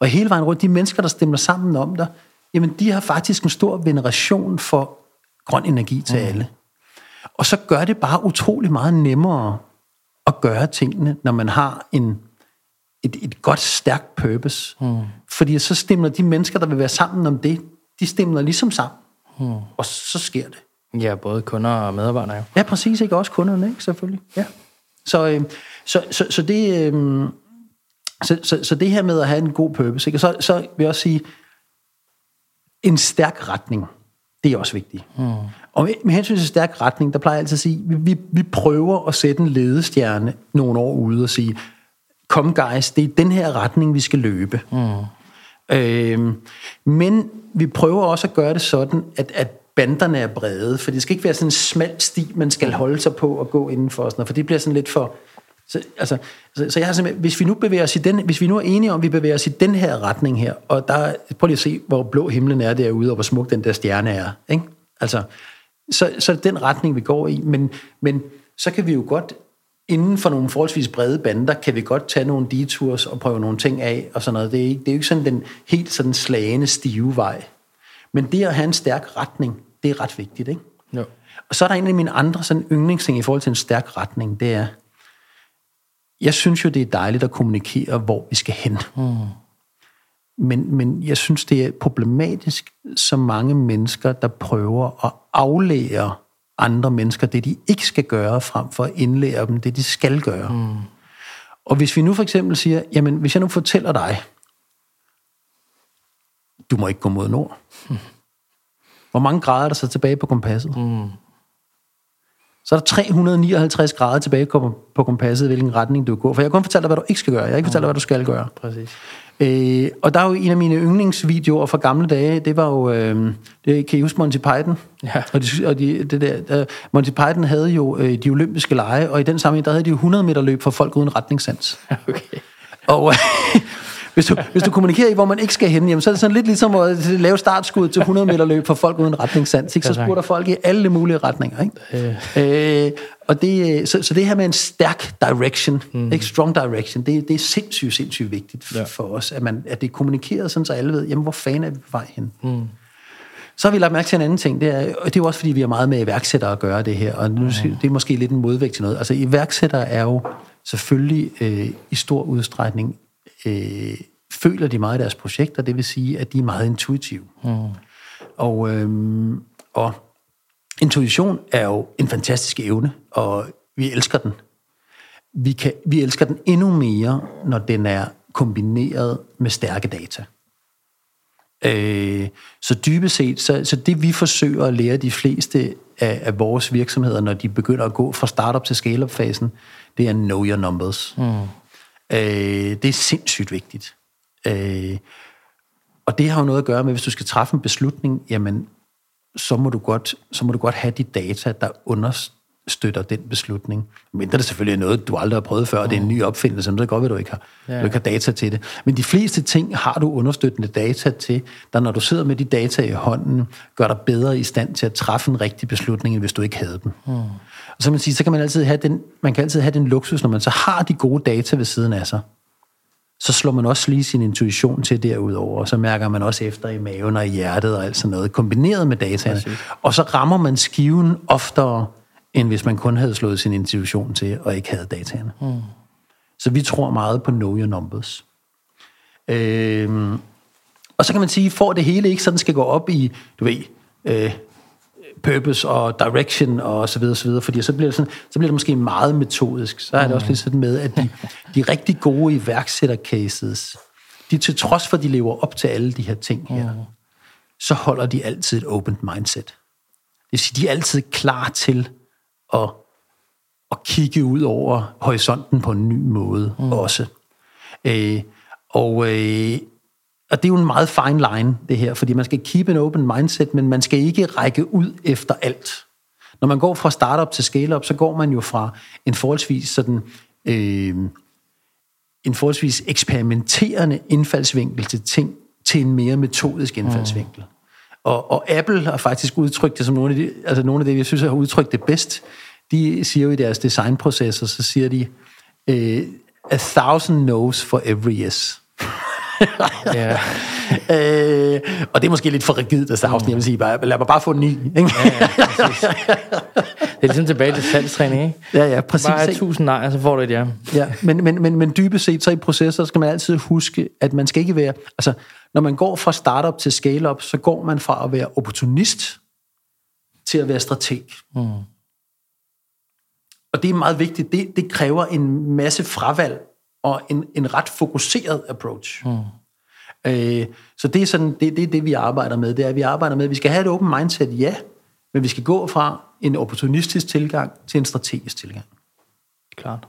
Og hele vejen rundt, de mennesker, der stemmer sammen om dig, jamen de har faktisk en stor veneration for grøn energi til mm. alle. Og så gør det bare utrolig meget nemmere at gøre tingene, når man har en, et, et godt, stærkt purpose. Mm. Fordi så stemmer de mennesker, der vil være sammen om det, de stemmer ligesom sammen. Mm. Og så sker det. Ja, både kunder og medarbejdere. Jo. Ja, præcis. Ikke også kunderne, ikke? Selvfølgelig. Ja. Så, øh, så, så, så, det, øh, så, så, så det her med at have en god purpose, ikke? Så, så vil jeg også sige, en stærk retning, det er også vigtigt. Hmm. Og med, med hensyn til stærk retning, der plejer jeg altid at sige, vi, vi, vi prøver at sætte en ledestjerne nogle år ude og sige, kom guys, det er den her retning, vi skal løbe. Hmm. Øh, men vi prøver også at gøre det sådan, at, at banderne er brede, for det skal ikke være sådan en smal sti, man skal holde sig på og gå indenfor, sådan for det bliver sådan lidt for... Så, altså, så, så jeg har simpelthen, hvis vi nu bevæger os i den, hvis vi nu er enige om, at vi bevæger os i den her retning her, og der, prøv lige at se, hvor blå himlen er derude, og hvor smuk den der stjerne er, ikke? Altså, så, så er det den retning, vi går i. Men, men så kan vi jo godt, inden for nogle forholdsvis brede bander, kan vi godt tage nogle detours og prøve nogle ting af og sådan noget. Det er, ikke, det er jo ikke sådan den helt sådan slagende, stive vej. Men det at have en stærk retning, det er ret vigtigt, ikke? Jo. Og så er der en af mine andre sådan yndlingsting i forhold til en stærk retning, det er, jeg synes jo, det er dejligt at kommunikere, hvor vi skal hen. Mm. Men, men jeg synes, det er problematisk, så mange mennesker, der prøver at aflære andre mennesker det, de ikke skal gøre, frem for at indlære dem det, de skal gøre. Mm. Og hvis vi nu for eksempel siger, jamen hvis jeg nu fortæller dig, du må ikke gå mod nord. Mm. Hvor mange grader er der så tilbage på kompasset? Mm. Så er der 359 grader tilbage på, kompasset, hvilken retning du går. For jeg har kun fortalt dig, hvad du ikke skal gøre. Jeg har ikke fortalt dig, hvad du skal gøre. Præcis. Øh, og der er jo en af mine yndlingsvideoer fra gamle dage, det var jo, øh, det, kan I huske Monty Python? Ja. Og, de, og de, det der, der, Monty Python havde jo øh, de olympiske lege, og i den sammenhæng, der havde de jo 100 meter løb for folk uden retningssans. Okay. Og øh, hvis, du, hvis du kommunikerer i, hvor man ikke skal hen, jamen, så er det sådan lidt ligesom at lave startskud til 100 meter løb for folk uden retningssans. Ikke? Så spurgter folk i alle mulige retninger. Ikke? Øh. Øh, og det, så, så det her med en stærk direction, mm. ikke strong direction, det, det er sindssygt, sindssygt vigtigt ja. for os, at, man, at det er kommunikeret, sådan, så alle ved, jamen, hvor fanden er vi på vej hen. Mm. Så har vi lagt mærke til en anden ting, det er, og det er jo også fordi, vi har meget med iværksættere at gøre det her, og nu, mm. det er måske lidt en modvægt til noget. Altså iværksættere er jo selvfølgelig øh, i stor udstrækning øh, føler de meget i deres projekter, det vil sige, at de er meget intuitive. Mm. Og, øhm, og intuition er jo en fantastisk evne, og vi elsker den. Vi, kan, vi elsker den endnu mere, når den er kombineret med stærke data. Øh, så dybest set, så, så det vi forsøger at lære de fleste af, af vores virksomheder, når de begynder at gå fra startup til scale-up-fasen, det er know your numbers. Mm. Øh, det er sindssygt vigtigt. Øh, og det har jo noget at gøre med, hvis du skal træffe en beslutning, jamen, så må du godt, så må du godt have de data, der understøtter den beslutning. Men det er selvfølgelig noget, du aldrig har prøvet før, og det er en ny opfindelse, så det godt at du ikke har, ja. du ikke har data til det. Men de fleste ting har du understøttende data til, der når du sidder med de data i hånden, gør dig bedre i stand til at træffe en rigtig beslutning, end hvis du ikke havde dem. Mm. Og så, man sige, så kan man altid have den, man kan altid have den luksus, når man så har de gode data ved siden af sig, så slår man også lige sin intuition til derudover, og så mærker man også efter i maven og i hjertet og alt sådan noget, kombineret med dataene. Og så rammer man skiven oftere, end hvis man kun havde slået sin intuition til og ikke havde dataene. Mm. Så vi tror meget på know your numbers. Øhm, og så kan man sige, for det hele ikke sådan skal gå op i, du ved, øh, purpose og direction og så videre, så videre, fordi så bliver, det sådan, så bliver det måske meget metodisk. Så er det også lidt sådan med, at de, de rigtig gode iværksætter-cases, de til trods for, at de lever op til alle de her ting her, mm. så holder de altid et open mindset. Det vil sige, de er altid klar til at, at kigge ud over horisonten på en ny måde mm. også. Øh, og øh, og det er jo en meget fine line, det her, fordi man skal keep an open mindset, men man skal ikke række ud efter alt. Når man går fra startup til scale-up, så går man jo fra en forholdsvis sådan... Øh, en forholdsvis eksperimenterende indfaldsvinkel til ting, til en mere metodisk indfaldsvinkel. Mm. Og, og Apple har faktisk udtrykt det som nogle af de, altså nogle af det, jeg synes, har udtrykt det bedst. De siger jo i deres designprocesser, så siger de, uh, a thousand no's for every yes ja. øh, og det er måske lidt for rigidt af Stavsen, mm. jeg vil sige, bare, lad mig bare få en ny. Ikke? Ja, ja, det er ligesom tilbage til salgstræning, ikke? Ja, ja, præcis. Bare tusind nej, så får du et ja. ja men, men, men, men dybest set, så i processer skal man altid huske, at man skal ikke være... Altså, når man går fra startup til scale-up, så går man fra at være opportunist til at være strateg. Mm. Og det er meget vigtigt. Det, det kræver en masse fravalg og en, en ret fokuseret approach. Mm. Øh, så det er sådan det, det, det, vi arbejder med. Det er, at vi arbejder med, at vi skal have et open mindset, ja, men vi skal gå fra en opportunistisk tilgang til en strategisk tilgang. Klart.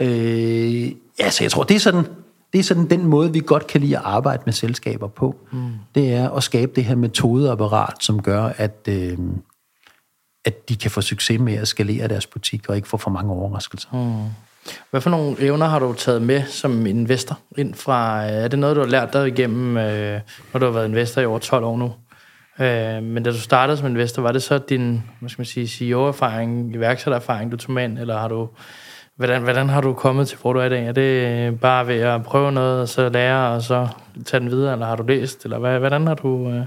Øh, ja, så jeg tror, det er sådan, det er sådan den måde, vi godt kan lide at arbejde med selskaber på. Mm. Det er at skabe det her metodeapparat, som gør, at, øh, at de kan få succes med at skalere deres butik, og ikke få for mange overraskelser. Mm. Hvad for nogle evner har du taget med som investor ind fra... Øh, er det noget, du har lært dig igennem, øh, når du har været investor i over 12 år nu? Øh, men da du startede som investor, var det så din hvad skal man sige, CEO-erfaring, iværksættererfaring, du tog med ind, eller har du, hvordan, hvordan har du kommet til, hvor du er i dag? Er det bare ved at prøve noget, og så lære, og så tage den videre, eller har du læst, eller hvad, hvordan har du, øh,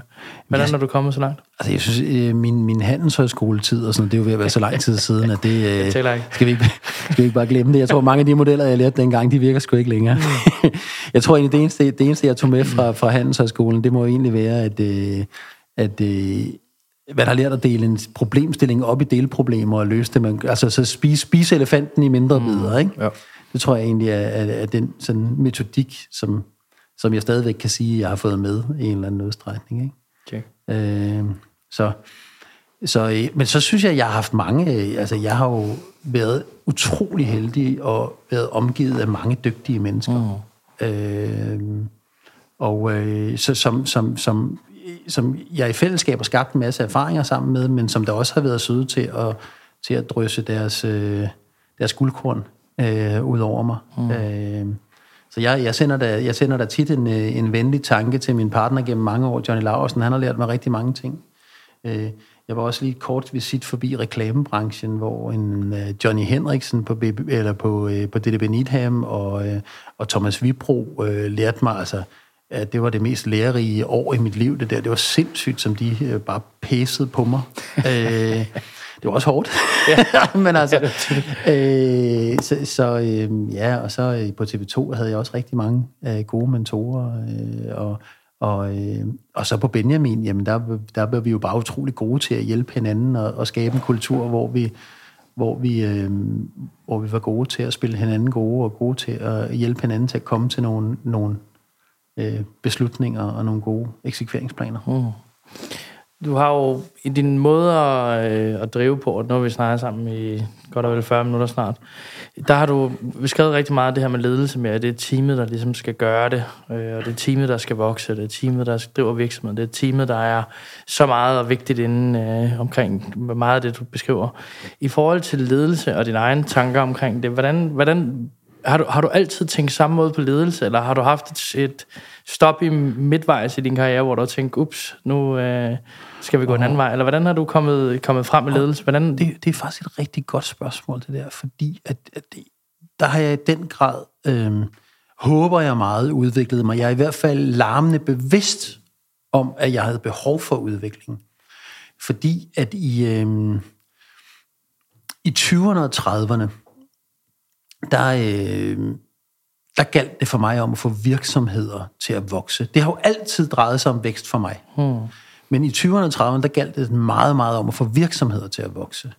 hvordan Ja. har du kommet så langt? Altså, jeg synes, øh, min, min handelshøjskoletid og sådan det er jo ved at være så lang tid siden, at det... Øh, skal, vi ikke skal vi ikke bare glemme det? Jeg tror, mange af de modeller, jeg lærte dengang, de virker sgu ikke længere. jeg tror egentlig, det eneste, det eneste jeg tog med fra, fra handelshøjskolen, det må egentlig være, at, øh, at øh, man har lært at dele en problemstilling op i delproblemer og løse det. Man, altså, så spise, spise elefanten i mindre bidder, ikke? Ja. Det tror jeg egentlig er, er, er den sådan metodik, som, som jeg stadigvæk kan sige, jeg har fået med i en eller anden udstrækning, ikke? Okay. Øh, så, så, øh, men så synes jeg, jeg har haft mange, øh, altså jeg har jo været utrolig heldig og været omgivet af mange dygtige mennesker. Mm. Øh, og øh, så, som, som, som, som jeg i fællesskab har skabt en masse erfaringer sammen med, men som der også har været søde til at, til at drysse deres, øh, deres guldkorn øh, ud over mig. Mm. Øh, så jeg, jeg, sender da, jeg sender da tit en, øh, en venlig tanke til min partner gennem mange år, Johnny Laursen. Han har lært mig rigtig mange ting. Øh, Jeg var også lige et kort visit forbi reklamebranchen, hvor en uh, Johnny Henriksen på, BB, eller på, uh, på DDB Needham og, uh, og Thomas Vibro uh, lærte mig, altså, at det var det mest lærerige år i mit liv, det der. Det var sindssygt, som de uh, bare pæsede på mig. uh, det var også hårdt. Ja. Men altså, øh, så, så øh, ja, og så øh, på TV2 havde jeg også rigtig mange øh, gode mentorer, øh, og, og, øh, og så på Benjamin, jamen der, der var vi jo bare utrolig gode til at hjælpe hinanden og, og skabe en kultur, hvor vi, hvor vi, øh, hvor vi var gode til at spille hinanden gode, og gode til at hjælpe hinanden til at komme til nogle, nogle øh, beslutninger og nogle gode eksekveringsplaner. Mm. Du har jo i din måde at, øh, at drive på, og nu har vi snakket sammen i godt og vel 40 minutter snart, der har du beskrevet rigtig meget det her med ledelse med, at det er teamet, der ligesom skal gøre det, øh, og det er teamet, der skal vokse, det er teamet, der driver virksomheden, det er teamet, der er så meget og vigtigt inden øh, omkring meget af det, du beskriver. I forhold til ledelse og dine egne tanker omkring det, hvordan, hvordan har du, har du altid tænkt samme måde på ledelse, eller har du haft et, et stop i midtvejs i din karriere, hvor du har tænkt, ups, nu øh, skal vi gå en anden vej? Eller hvordan har du kommet, kommet frem med ledelse? Hvordan, Det, det er faktisk et rigtig godt spørgsmål, det der, fordi at, at det, der har jeg i den grad, øh, håber jeg meget, udviklet mig. Jeg er i hvert fald larmende bevidst om, at jeg havde behov for udvikling. Fordi at i, øh, i 20'erne og 30'erne, der, øh, der galt det for mig om at få virksomheder til at vokse. Det har jo altid drejet sig om vækst for mig. Hmm. Men i 20'erne og 30'erne, der galt det meget, meget om at få virksomheder til at vokse.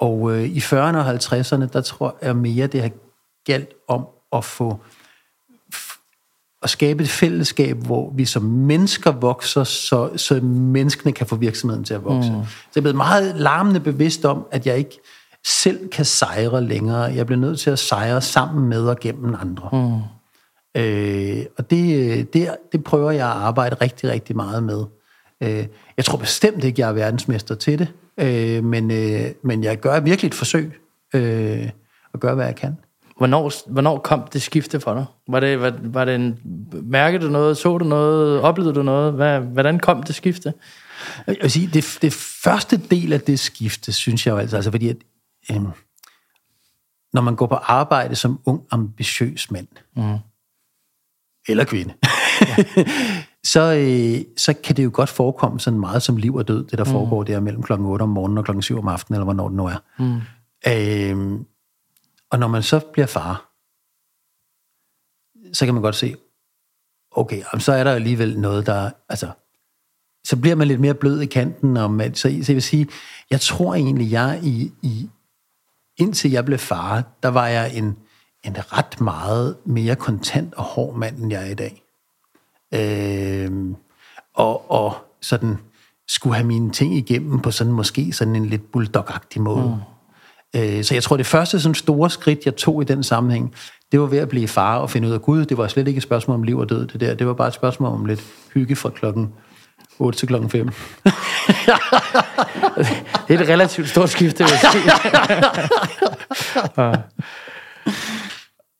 Og øh, i 40'erne og 50'erne, der tror jeg mere, det har galt om at få at skabe et fællesskab, hvor vi som mennesker vokser, så, så menneskene kan få virksomheden til at vokse. Mm. Så jeg er blevet meget larmende bevidst om, at jeg ikke selv kan sejre længere. Jeg bliver nødt til at sejre sammen med og gennem andre. Mm. Øh, og det, det, det prøver jeg at arbejde rigtig, rigtig meget med. Øh, jeg tror bestemt ikke, jeg er verdensmester til det, øh, men, øh, men jeg gør virkelig et forsøg øh, at gøre, hvad jeg kan. Hvornår, hvornår kom det skifte for dig? Var det, var, var det en, mærkede du noget, så du noget, oplevede du noget? Hvad, hvordan kom det skifte? Jeg vil sige, det, det første del af det skifte, synes jeg jo altså, altså fordi at, øh, når man går på arbejde som ung, ambitiøs mand, mm. eller kvinde, så, øh, så kan det jo godt forekomme sådan meget som liv og død, det der mm. foregår der mellem klokken 8 om morgenen og klokken 7 om aftenen, eller hvornår det nu er. Mm. Øh, og når man så bliver far, så kan man godt se, okay, så er der alligevel noget, der, altså, så bliver man lidt mere blød i kanten. Og man, så, så jeg vil sige, jeg tror egentlig, jeg i, i, indtil jeg blev far, der var jeg en, en ret meget mere kontant og hård mand, end jeg er i dag. Øh, og, og sådan skulle have mine ting igennem på sådan måske sådan en lidt bulldog-agtig måde. Mm. Øh, så jeg tror, det første sådan store skridt, jeg tog i den sammenhæng, det var ved at blive far og finde ud af, Gud, det var slet ikke et spørgsmål om liv og død, det der. Det var bare et spørgsmål om lidt hygge fra klokken 8 til klokken 5. Det er et relativt stort skifte, vil jeg sige.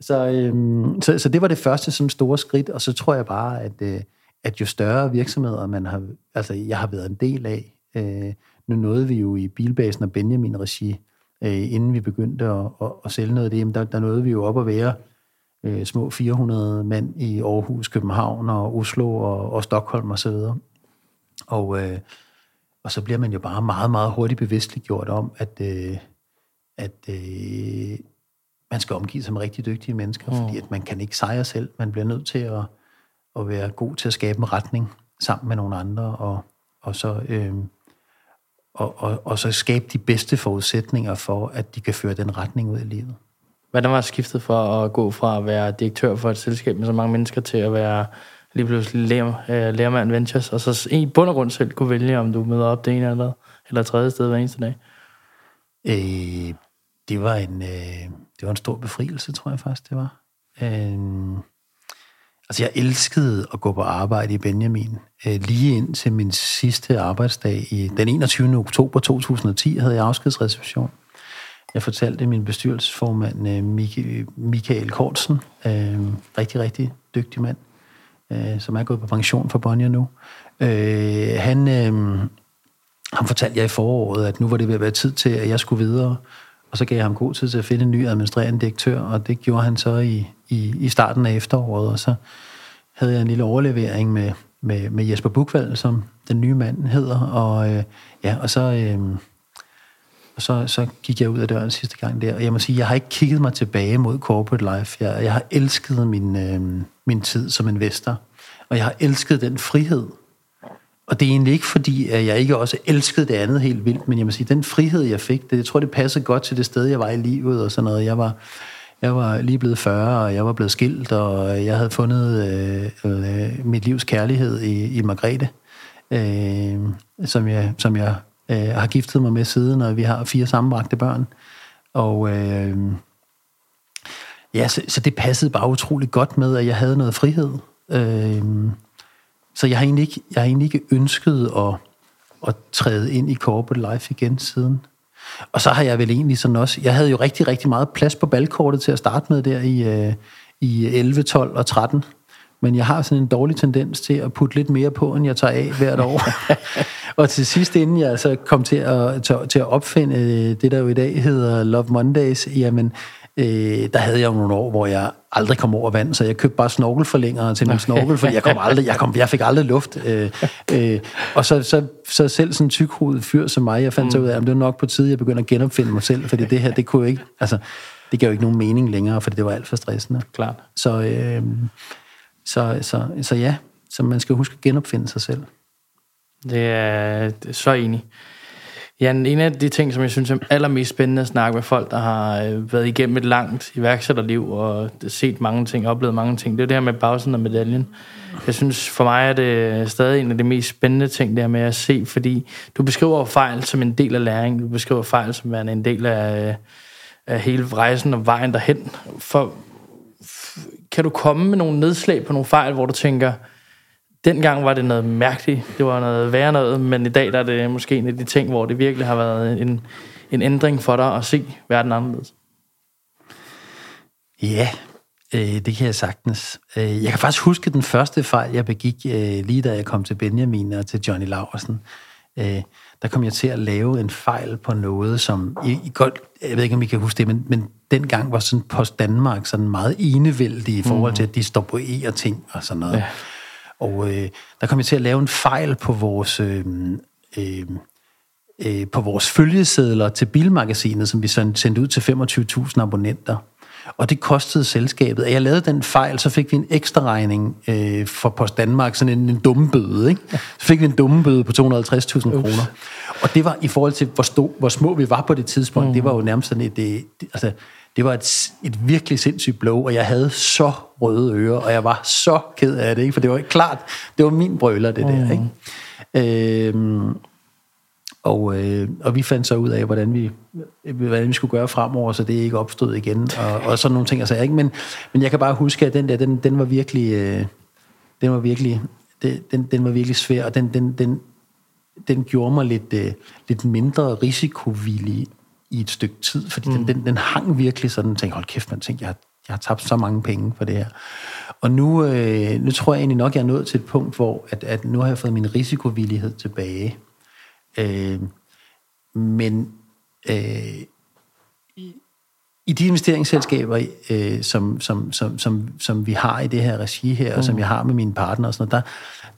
Så, øhm, så, så det var det første sådan store skridt, og så tror jeg bare, at, øh, at jo større virksomheder man har, altså jeg har været en del af, øh, nu nåede vi jo i Bilbasen og Benjamin Regi, øh, inden vi begyndte at, at, at sælge noget af det, der, der nåede vi jo op at være øh, små 400 mand i Aarhus, København og Oslo og, og Stockholm og så videre. Og, øh, og så bliver man jo bare meget, meget hurtigt bevidstligt gjort om, at, øh, at øh, man skal omgive sig med rigtig dygtige mennesker, mm. fordi at man kan ikke sejre selv. Man bliver nødt til at, at være god til at skabe en retning sammen med nogle andre, og, og så... Øh, og, og, og så skabe de bedste forudsætninger for, at de kan føre den retning ud i livet. Hvordan var skiftet for at gå fra at være direktør for et selskab med så mange mennesker til at være lige pludselig lærer, øh, lærermand Ventures, og så i bund og grund selv kunne vælge, om du møder op det ene eller, eller tredje sted hver eneste dag? Øh, det, var en, øh, det var en stor befrielse, tror jeg faktisk, det var. Øh, altså, jeg elskede at gå på arbejde i Benjamin. Øh, lige ind til min sidste arbejdsdag i den 21. oktober 2010 havde jeg afskedsreception. Jeg fortalte min bestyrelsesformand, øh, Michael Kortsen, øh, rigtig, rigtig dygtig mand, øh, som er gået på pension for Bonnier nu. Øh, han, øh, han fortalte jeg i foråret, at nu var det ved at være tid til, at jeg skulle videre. Og så gav jeg ham god tid til at finde en ny administrerende direktør, og det gjorde han så i, i, i starten af efteråret. Og så havde jeg en lille overlevering med, med, med Jesper Bukvald, som den nye mand hedder. Og, øh, ja, og så... Øh, og så, så gik jeg ud af døren sidste gang der. Og jeg må sige, jeg har ikke kigget mig tilbage mod corporate life. Jeg, jeg har elsket min, øh, min tid som investor. Og jeg har elsket den frihed. Og det er egentlig ikke fordi, at jeg ikke også elskede det andet helt vildt, men jeg må sige, den frihed, jeg fik, det, jeg tror, det passede godt til det sted, jeg var i livet og sådan noget. Jeg var, jeg var lige blevet 40, og jeg var blevet skilt, og jeg havde fundet øh, øh, mit livs kærlighed i, i Margrethe, øh, som, jeg, som jeg øh, har giftet mig med siden, og vi har fire sammenbragte børn. Og øh, ja, så, så det passede bare utrolig godt med, at jeg havde noget frihed. Øh, så jeg har egentlig ikke, jeg har egentlig ikke ønsket at, at træde ind i corporate life igen siden. Og så har jeg vel egentlig sådan også, jeg havde jo rigtig, rigtig meget plads på balkortet til at starte med der i, øh, i 11, 12 og 13 men jeg har sådan en dårlig tendens til at putte lidt mere på, end jeg tager af hvert år. og til sidst, inden jeg så kom til at, til, at opfinde det, der jo i dag hedder Love Mondays, jamen, øh, der havde jeg jo nogle år, hvor jeg aldrig kom over vand, så jeg købte bare snorkelforlængere til min snorkel, for jeg kom aldrig, jeg, kom, jeg fik aldrig luft. Øh, øh, og så, så, så selv sådan en tykhovedet fyr som mig, jeg fandt mm. så ud af, at det var nok på tide, jeg begyndte at genopfinde mig selv, fordi det her, det kunne jo ikke, altså, det gav jo ikke nogen mening længere, fordi det var alt for stressende. Klart. Så, øh, så, så, så ja, så man skal huske at genopfinde sig selv. Det er, det er så enig. Ja, en af de ting, som jeg synes er allermest spændende at snakke med folk, der har øh, været igennem et langt iværksætterliv og set mange ting, oplevet mange ting, det er det her med bagsiden af medaljen. Jeg synes, for mig er det stadig en af de mest spændende ting, det her med at se, fordi du beskriver fejl som en del af læring, du beskriver fejl som en del af, øh, af hele rejsen og vejen derhen. For kan du komme med nogle nedslag på nogle fejl, hvor du tænker, dengang var det noget mærkeligt, det var noget værre noget, men i dag der er det måske en af de ting, hvor det virkelig har været en, en ændring for dig at se verden anderledes? Ja, øh, det kan jeg sagtens. Øh, jeg kan faktisk huske den første fejl, jeg begik, øh, lige da jeg kom til Benjamin og til Johnny Laversen. Øh, der kom jeg til at lave en fejl på noget, som... I, I godt, jeg ved ikke, om I kan huske det, men, men dengang var sådan Post Danmark sådan meget enevældig i forhold mm. til at distribuere ting og sådan noget. Ja. Og øh, der kom jeg til at lave en fejl på vores... Øh, øh, øh, på vores følgesedler til bilmagasinet, som vi sendte ud til 25.000 abonnenter. Og det kostede selskabet. At jeg lavede den fejl, så fik vi en ekstra regning øh, for Post Danmark, sådan en, en dummebøde. Ikke? Så fik vi en dummebøde på 250.000 kroner. Og det var i forhold til, hvor, stå, hvor små vi var på det tidspunkt, mm. det var jo nærmest sådan et... Det, altså, det var et, et virkelig sindssygt blow, og jeg havde så røde ører, og jeg var så ked af det, ikke? for det var ikke klart, det var min brøler, det der. Mm. Ikke? Øhm, og, øh, og vi fandt så ud af, hvordan vi, hvordan vi skulle gøre fremover, så det ikke opstod igen, og, og sådan nogle ting. Altså, ikke? Men, men jeg kan bare huske, at den der, den, den var virkelig, øh, den var virkelig, det, den, den var virkelig svær, og den, den, den, den gjorde mig lidt, øh, lidt mindre risikovillig i et stykke tid, fordi mm. den, den, den hang virkelig sådan, tænkte, hold kæft, man tænkte, jeg, jeg har tabt så mange penge for det her. Og nu, øh, nu tror jeg egentlig nok, jeg er nået til et punkt, hvor at, at nu har jeg fået min risikovillighed tilbage. Øh, men øh, i, i de investeringsselskaber, øh, som, som, som, som, som vi har i det her regi her, mm. og som jeg har med mine partnere og sådan noget, der,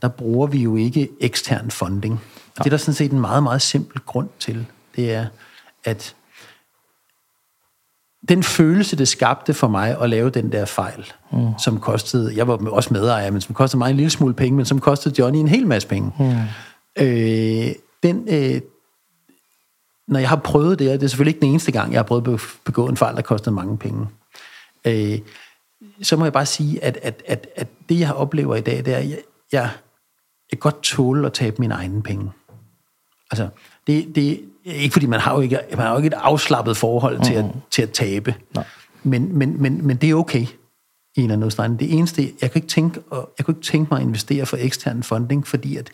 der bruger vi jo ikke ekstern funding. Ja. Det er der sådan set en meget, meget simpel grund til. Det er, at den følelse, det skabte for mig at lave den der fejl, mm. som kostede, jeg var også medejer, men som kostede mig en lille smule penge, men som kostede Johnny en hel masse penge. Mm. Øh, den, øh, når jeg har prøvet det, og det er selvfølgelig ikke den eneste gang, jeg har prøvet at begå en fejl, der kostede mange penge, øh, så må jeg bare sige, at, at, at, at det, jeg oplever i dag, det er, at jeg, jeg, jeg godt tåle at tabe mine egne penge. Altså, det, det, ikke fordi man har jo ikke, man har jo ikke et afslappet forhold mm-hmm. til, at, til at tabe. Nej. Men, men, men, men det er okay i en eller anden Det eneste, jeg kan ikke tænke, jeg kan ikke tænke mig at investere for ekstern funding, fordi at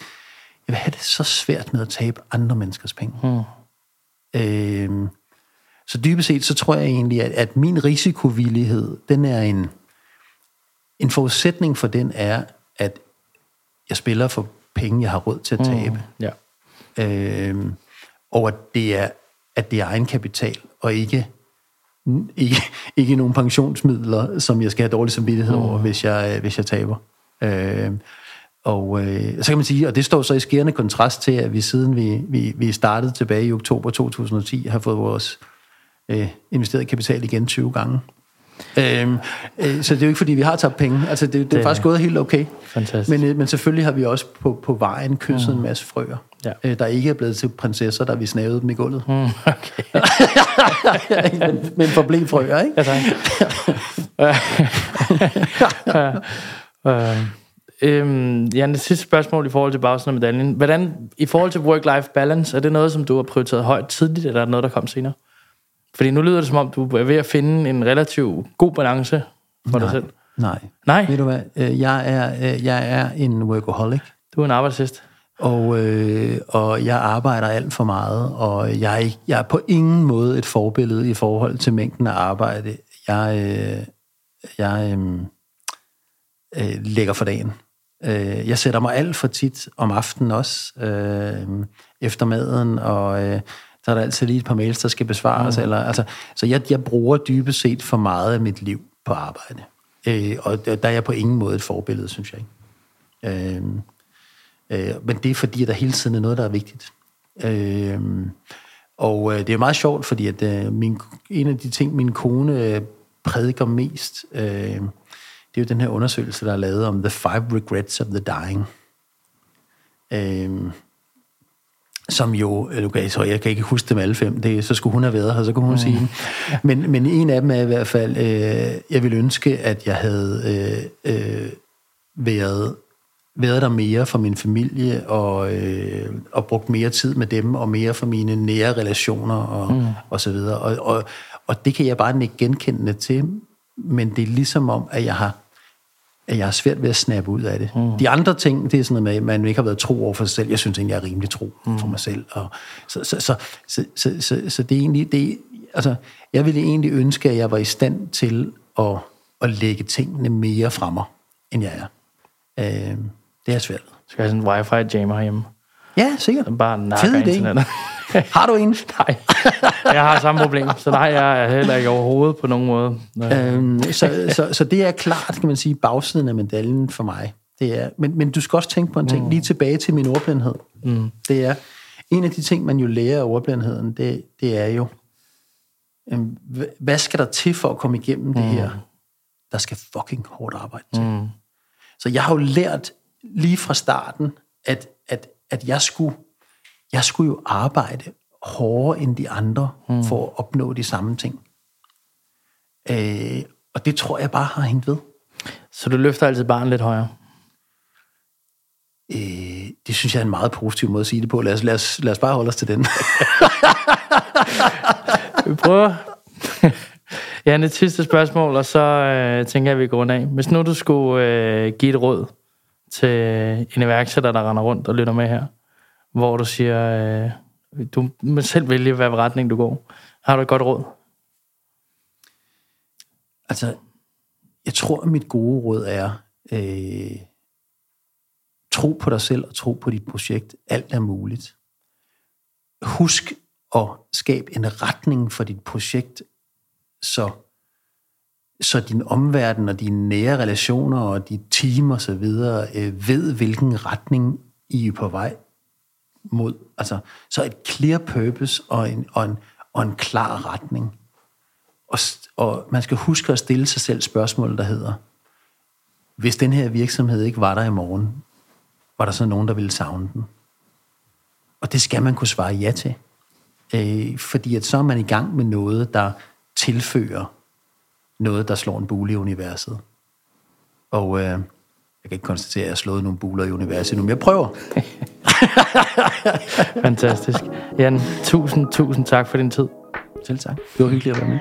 jeg vil have det så svært med at tabe andre menneskers penge. Mm. Øhm, så dybest set, så tror jeg egentlig, at, at min risikovillighed, den er en, en forudsætning for den er, at jeg spiller for penge, jeg har råd til at tabe. Mm, ja. øhm, og at det er, at det er egenkapital, og ikke, ikke, ikke nogen pensionsmidler, som jeg skal have dårlig samvittighed over, mm. hvis, jeg, hvis jeg taber. Øhm, og øh, så kan man sige, og det står så i skærende kontrast til, at vi siden vi, vi, vi startede tilbage i oktober 2010, har fået vores øh, investeret kapital igen 20 gange. Øhm, øh, så det er jo ikke, fordi vi har tabt penge. Altså, det, det, det er faktisk gået helt okay. Fantastisk. Men, øh, men selvfølgelig har vi også på, på vejen kysset mm. en masse frøer, ja. øh, der ikke er blevet til prinsesser, der vi snavede dem i gulvet. Mm, okay. men, men forblev ikke? Ja, tak. ja, øh, Øhm, ja, det sidste spørgsmål i forhold til bagsiden af medaljen. Hvordan, i forhold til work-life balance, er det noget, som du har prioriteret højt tidligt, eller er det noget, der kom senere? Fordi nu lyder det som om, du er ved at finde en relativt god balance for nej, dig selv. Nej. Nej? Ved du hvad? Øh, jeg er, øh, jeg er en workaholic. Du er en arbejdshest. Og, øh, og jeg arbejder alt for meget, og jeg er, ikke, jeg er på ingen måde et forbillede i forhold til mængden af arbejde. Jeg, øh, jeg øh, øh, lægger for dagen. Øh, jeg sætter mig alt for tit om aftenen også, øh, efter maden, og øh, så er der altid lige et par mails, der skal besvares. Mm. Eller, altså, så jeg, jeg bruger dybest set for meget af mit liv på arbejde. Øh, og der er jeg på ingen måde et forbillede, synes jeg ikke. Øh, øh, men det er fordi, at der hele tiden er noget, der er vigtigt. Øh, og øh, det er meget sjovt, fordi at øh, min, en af de ting, min kone øh, prædiker mest, øh, det er jo den her undersøgelse, der er lavet om The Five Regrets of the Dying. Øh, som jo, okay, så jeg kan ikke huske dem alle fem, det, så skulle hun have været her, så kunne hun mm. sige Men, men en af dem er i hvert fald, øh, jeg ville ønske, at jeg havde øh, øh, været, været der mere for min familie, og, øh, og brugt mere tid med dem, og mere for mine nære relationer, og, mm. og så videre. Og, og, og det kan jeg bare ikke genkende til, men det er ligesom om, at jeg har at jeg har svært ved at snappe ud af det. Mm. De andre ting, det er sådan noget med, at man ikke har været tro over for sig selv. Jeg synes egentlig, jeg er rimelig tro mm. for mig selv. Og så, så, så, så, så, så, så det er egentlig, det, altså, jeg ville egentlig ønske, at jeg var i stand til at, at lægge tingene mere fremme, end jeg er. Øh, det er svært. Skal jeg have sådan en wifi-jammer hjemme? Ja, sikkert. Bare nakker internettet. har du en? nej, jeg har samme problem, så nej, jeg er heller ikke overhovedet på nogen måde. Øhm, så, så, så det er klart, kan man sige, bagsiden af medaljen for mig. Det er, men, men du skal også tænke på en ting, mm. lige tilbage til min ordblindhed. Mm. Det er, en af de ting, man jo lærer af ordblindheden, det, det er jo, øhm, hvad skal der til for at komme igennem mm. det her? Der skal fucking hårdt arbejde til. Mm. Så jeg har jo lært lige fra starten, at, at, jeg skulle jeg skulle jo arbejde hårdere end de andre mm. for at opnå de samme ting. Øh, og det tror jeg bare har hængt ved. Så du løfter altid barn lidt højere? Øh, det synes jeg er en meget positiv måde at sige det på. Lad os, lad os, lad os bare holde os til den. vi prøver. ja, et sidste spørgsmål, og så øh, tænker jeg, at vi går af. Hvis nu du skulle øh, give et råd til en iværksætter, der render rundt og lytter med her, hvor du siger, øh, du må selv vælge, hvad retning du går. Har du et godt råd? Altså, jeg tror, at mit gode råd er, øh, tro på dig selv og tro på dit projekt. Alt er muligt. Husk at skabe en retning for dit projekt, så, så din omverden og dine nære relationer og dit team og så videre øh, ved, hvilken retning I er på vej mod. Altså, så et clear purpose og en, og en, og en klar retning. Og, og man skal huske at stille sig selv spørgsmålet, der hedder, hvis den her virksomhed ikke var der i morgen, var der så nogen, der ville savne den? Og det skal man kunne svare ja til. Øh, fordi at så er man i gang med noget, der tilfører noget, der slår en bule i universet. Og øh, jeg kan ikke konstatere, at jeg har slået nogle buler i universet nu, men jeg prøver. Fantastisk. Jan, tusind, tusind tak for din tid. Selv tak. Det var hyggeligt at være med.